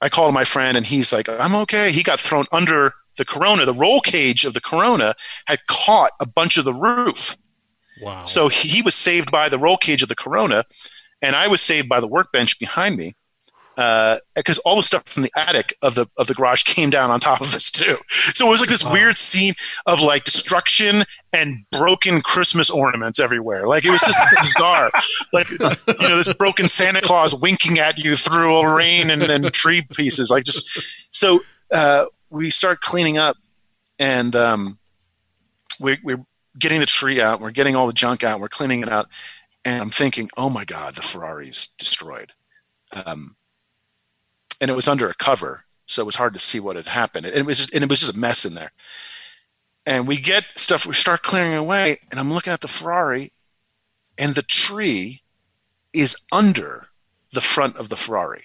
I called my friend, and he's like, "I'm okay." He got thrown under the Corona. The roll cage of the Corona had caught a bunch of the roof. wow. So he he was saved by the roll cage of the Corona, and I was saved by the workbench behind me, because all the stuff from the attic of the of the garage came down on top of us too. So it was like this Wow. weird scene of like destruction and broken Christmas ornaments everywhere. Like it was just bizarre. Like you know, this broken Santa Claus winking at you through all rain and, and tree pieces. Like just so uh, we start cleaning up, and um, we, we're getting the tree out. We're getting all the junk out. We're cleaning it out, and I'm thinking, oh my god, the Ferrari's destroyed. Um, and it was under a cover, so it was hard to see what had happened. And it was just, and it was just a mess in there. And we get stuff. We start clearing away, and I'm looking at the Ferrari, and the tree is under the front of the Ferrari,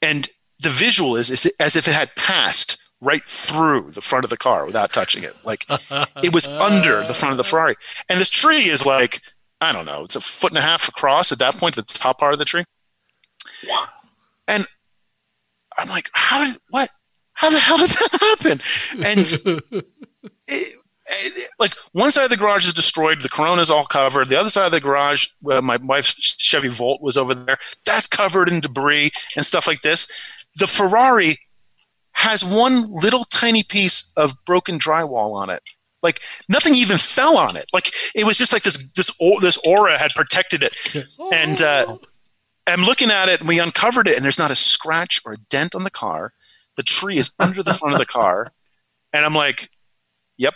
and the visual is, is as if it had passed right through the front of the car without touching it. Like it was under the front of the Ferrari. And this tree is like, I don't know, it's a foot and a half across at that point, the top part of the tree. And I'm like, how did, what? How the hell did that happen? And it, it, like one side of the garage is destroyed, the Corona's all covered. The other side of the garage, uh, my wife's Chevy Volt was over there. That's covered in debris and stuff like this. The Ferrari has one little tiny piece of broken drywall on it. Like nothing even fell on it. Like it was just like this this this aura had protected it. And uh, I'm looking at it, and we uncovered it, and there's not a scratch or a dent on the car. The tree is under the front of the car, and I'm like, "Yep,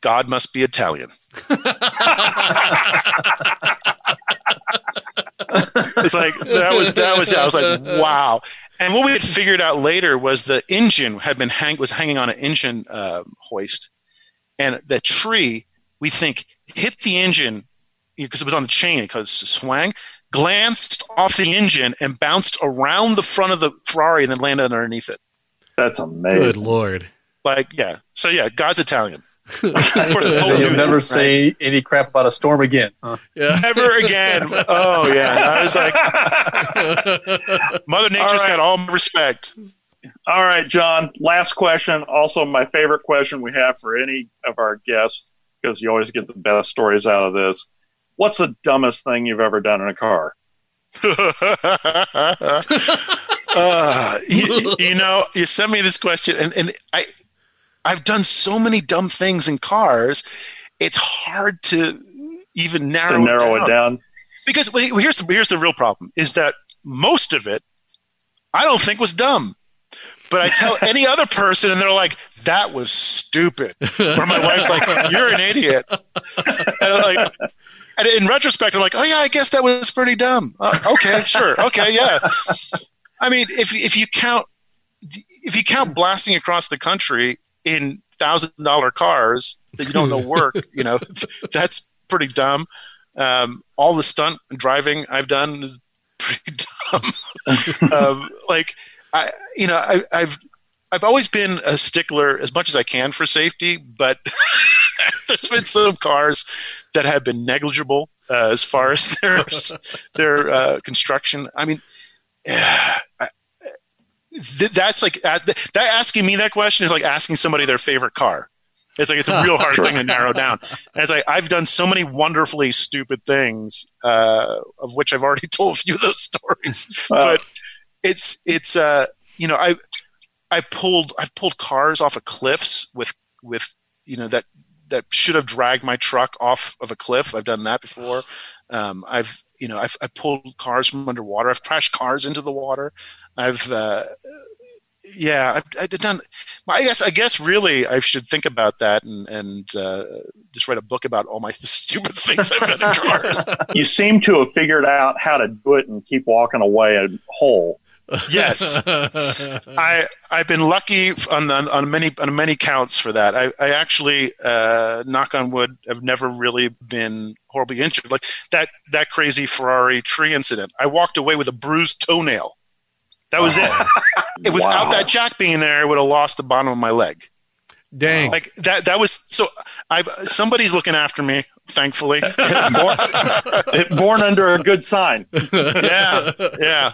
God must be Italian." it's like that was that was. I was like, wow. And what we had figured out later was the engine had been hang was hanging on an engine uh, hoist, and the tree we think hit the engine because it was on the chain because it swang glanced off the engine and bounced around the front of the Ferrari and then landed underneath it. That's amazing. Good lord. Like, yeah. So yeah, God's Italian. of course, So you'll never that, say any crap about a storm again. Huh? Yeah. right? Never again. Oh yeah. And I was like, Mother Nature's All right. got all my respect. All right, John. Last question. Also, my favorite question we have for any of our guests because you always get the best stories out of this. What's the dumbest thing you've ever done in a car? uh, you, you know, you sent me this question, and, and I, I've done so many dumb things in cars. It's hard to even narrow, To narrow down. it down. Because here's the here's the real problem: is that most of it, I don't think was dumb. But I tell any other person, and they're like, "That was stupid," or my wife's like, "You're an idiot." And I'm like, and in retrospect, I'm like, "Oh yeah, I guess that was pretty dumb." Uh, okay, sure, okay, yeah. I mean, if if you count if you count blasting across the country in thousand dollar cars that you don't know work, you know, that's pretty dumb. Um, all the stunt driving I've done is pretty dumb. um, like I, you know, I, I've I've always been a stickler as much as I can for safety, but there's been some cars that have been negligible uh, as far as their their uh, construction. I mean, yeah, I, th- that's like uh, th- that asking me that question is like asking somebody their favorite car. It's like it's a real hard thing to narrow down. And it's like I've done so many wonderfully stupid things, uh, of which I've already told a few of those stories. Wow. But it's it's uh you know I I pulled I've pulled cars off of cliffs with with you know that that should have dragged my truck off of a cliff. I've done that before. Um, I've you know I've, I've pulled cars from underwater. I've crashed cars into the water. I've uh, yeah I've, I've done. I guess I guess really I should think about that and and uh, just write a book about all my stupid things I've done in cars. You seem to have figured out how to do it and keep walking away a whole. Yes. I I've been lucky on on, on many on many counts for that. I, I actually uh, knock on wood have never really been horribly injured. Like that that crazy Ferrari tree incident. I walked away with a bruised toenail. That was it. it. Without Wow. that jack being there, I would have lost the bottom of my leg. Dang. Like that. That was so. I somebody's looking after me. Thankfully. It, born under a good sign. yeah. Yeah.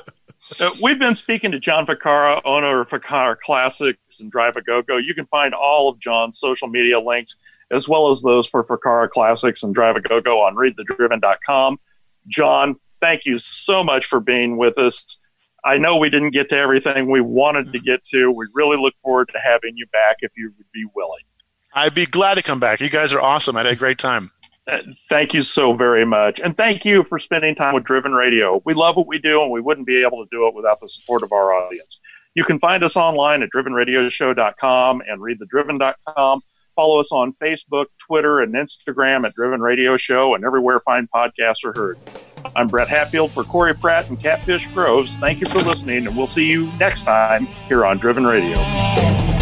We've been speaking to John Ficara, owner of Ficara Classics and Drive a Go Go. You can find all of John's social media links, as well as those for Ficara Classics and Drive a Go Go on readthedriven.com. John, thank you so much for being with us. I know we didn't get to everything we wanted to get to. We really look forward to having you back if you would be willing. I'd be glad to come back. You guys are awesome. I had a great time. Thank you so very much. And thank you for spending time with Driven Radio. We love what we do, and we wouldn't be able to do it without the support of our audience. You can find us online at drivenradioshow.com and readthedriven.com. Follow us on Facebook, Twitter, and Instagram at Driven Radio Show and everywhere fine podcasts are heard. I'm Brett Hatfield for Corey Pratt and Catfish Groves. Thank you for listening, and we'll see you next time here on Driven Radio.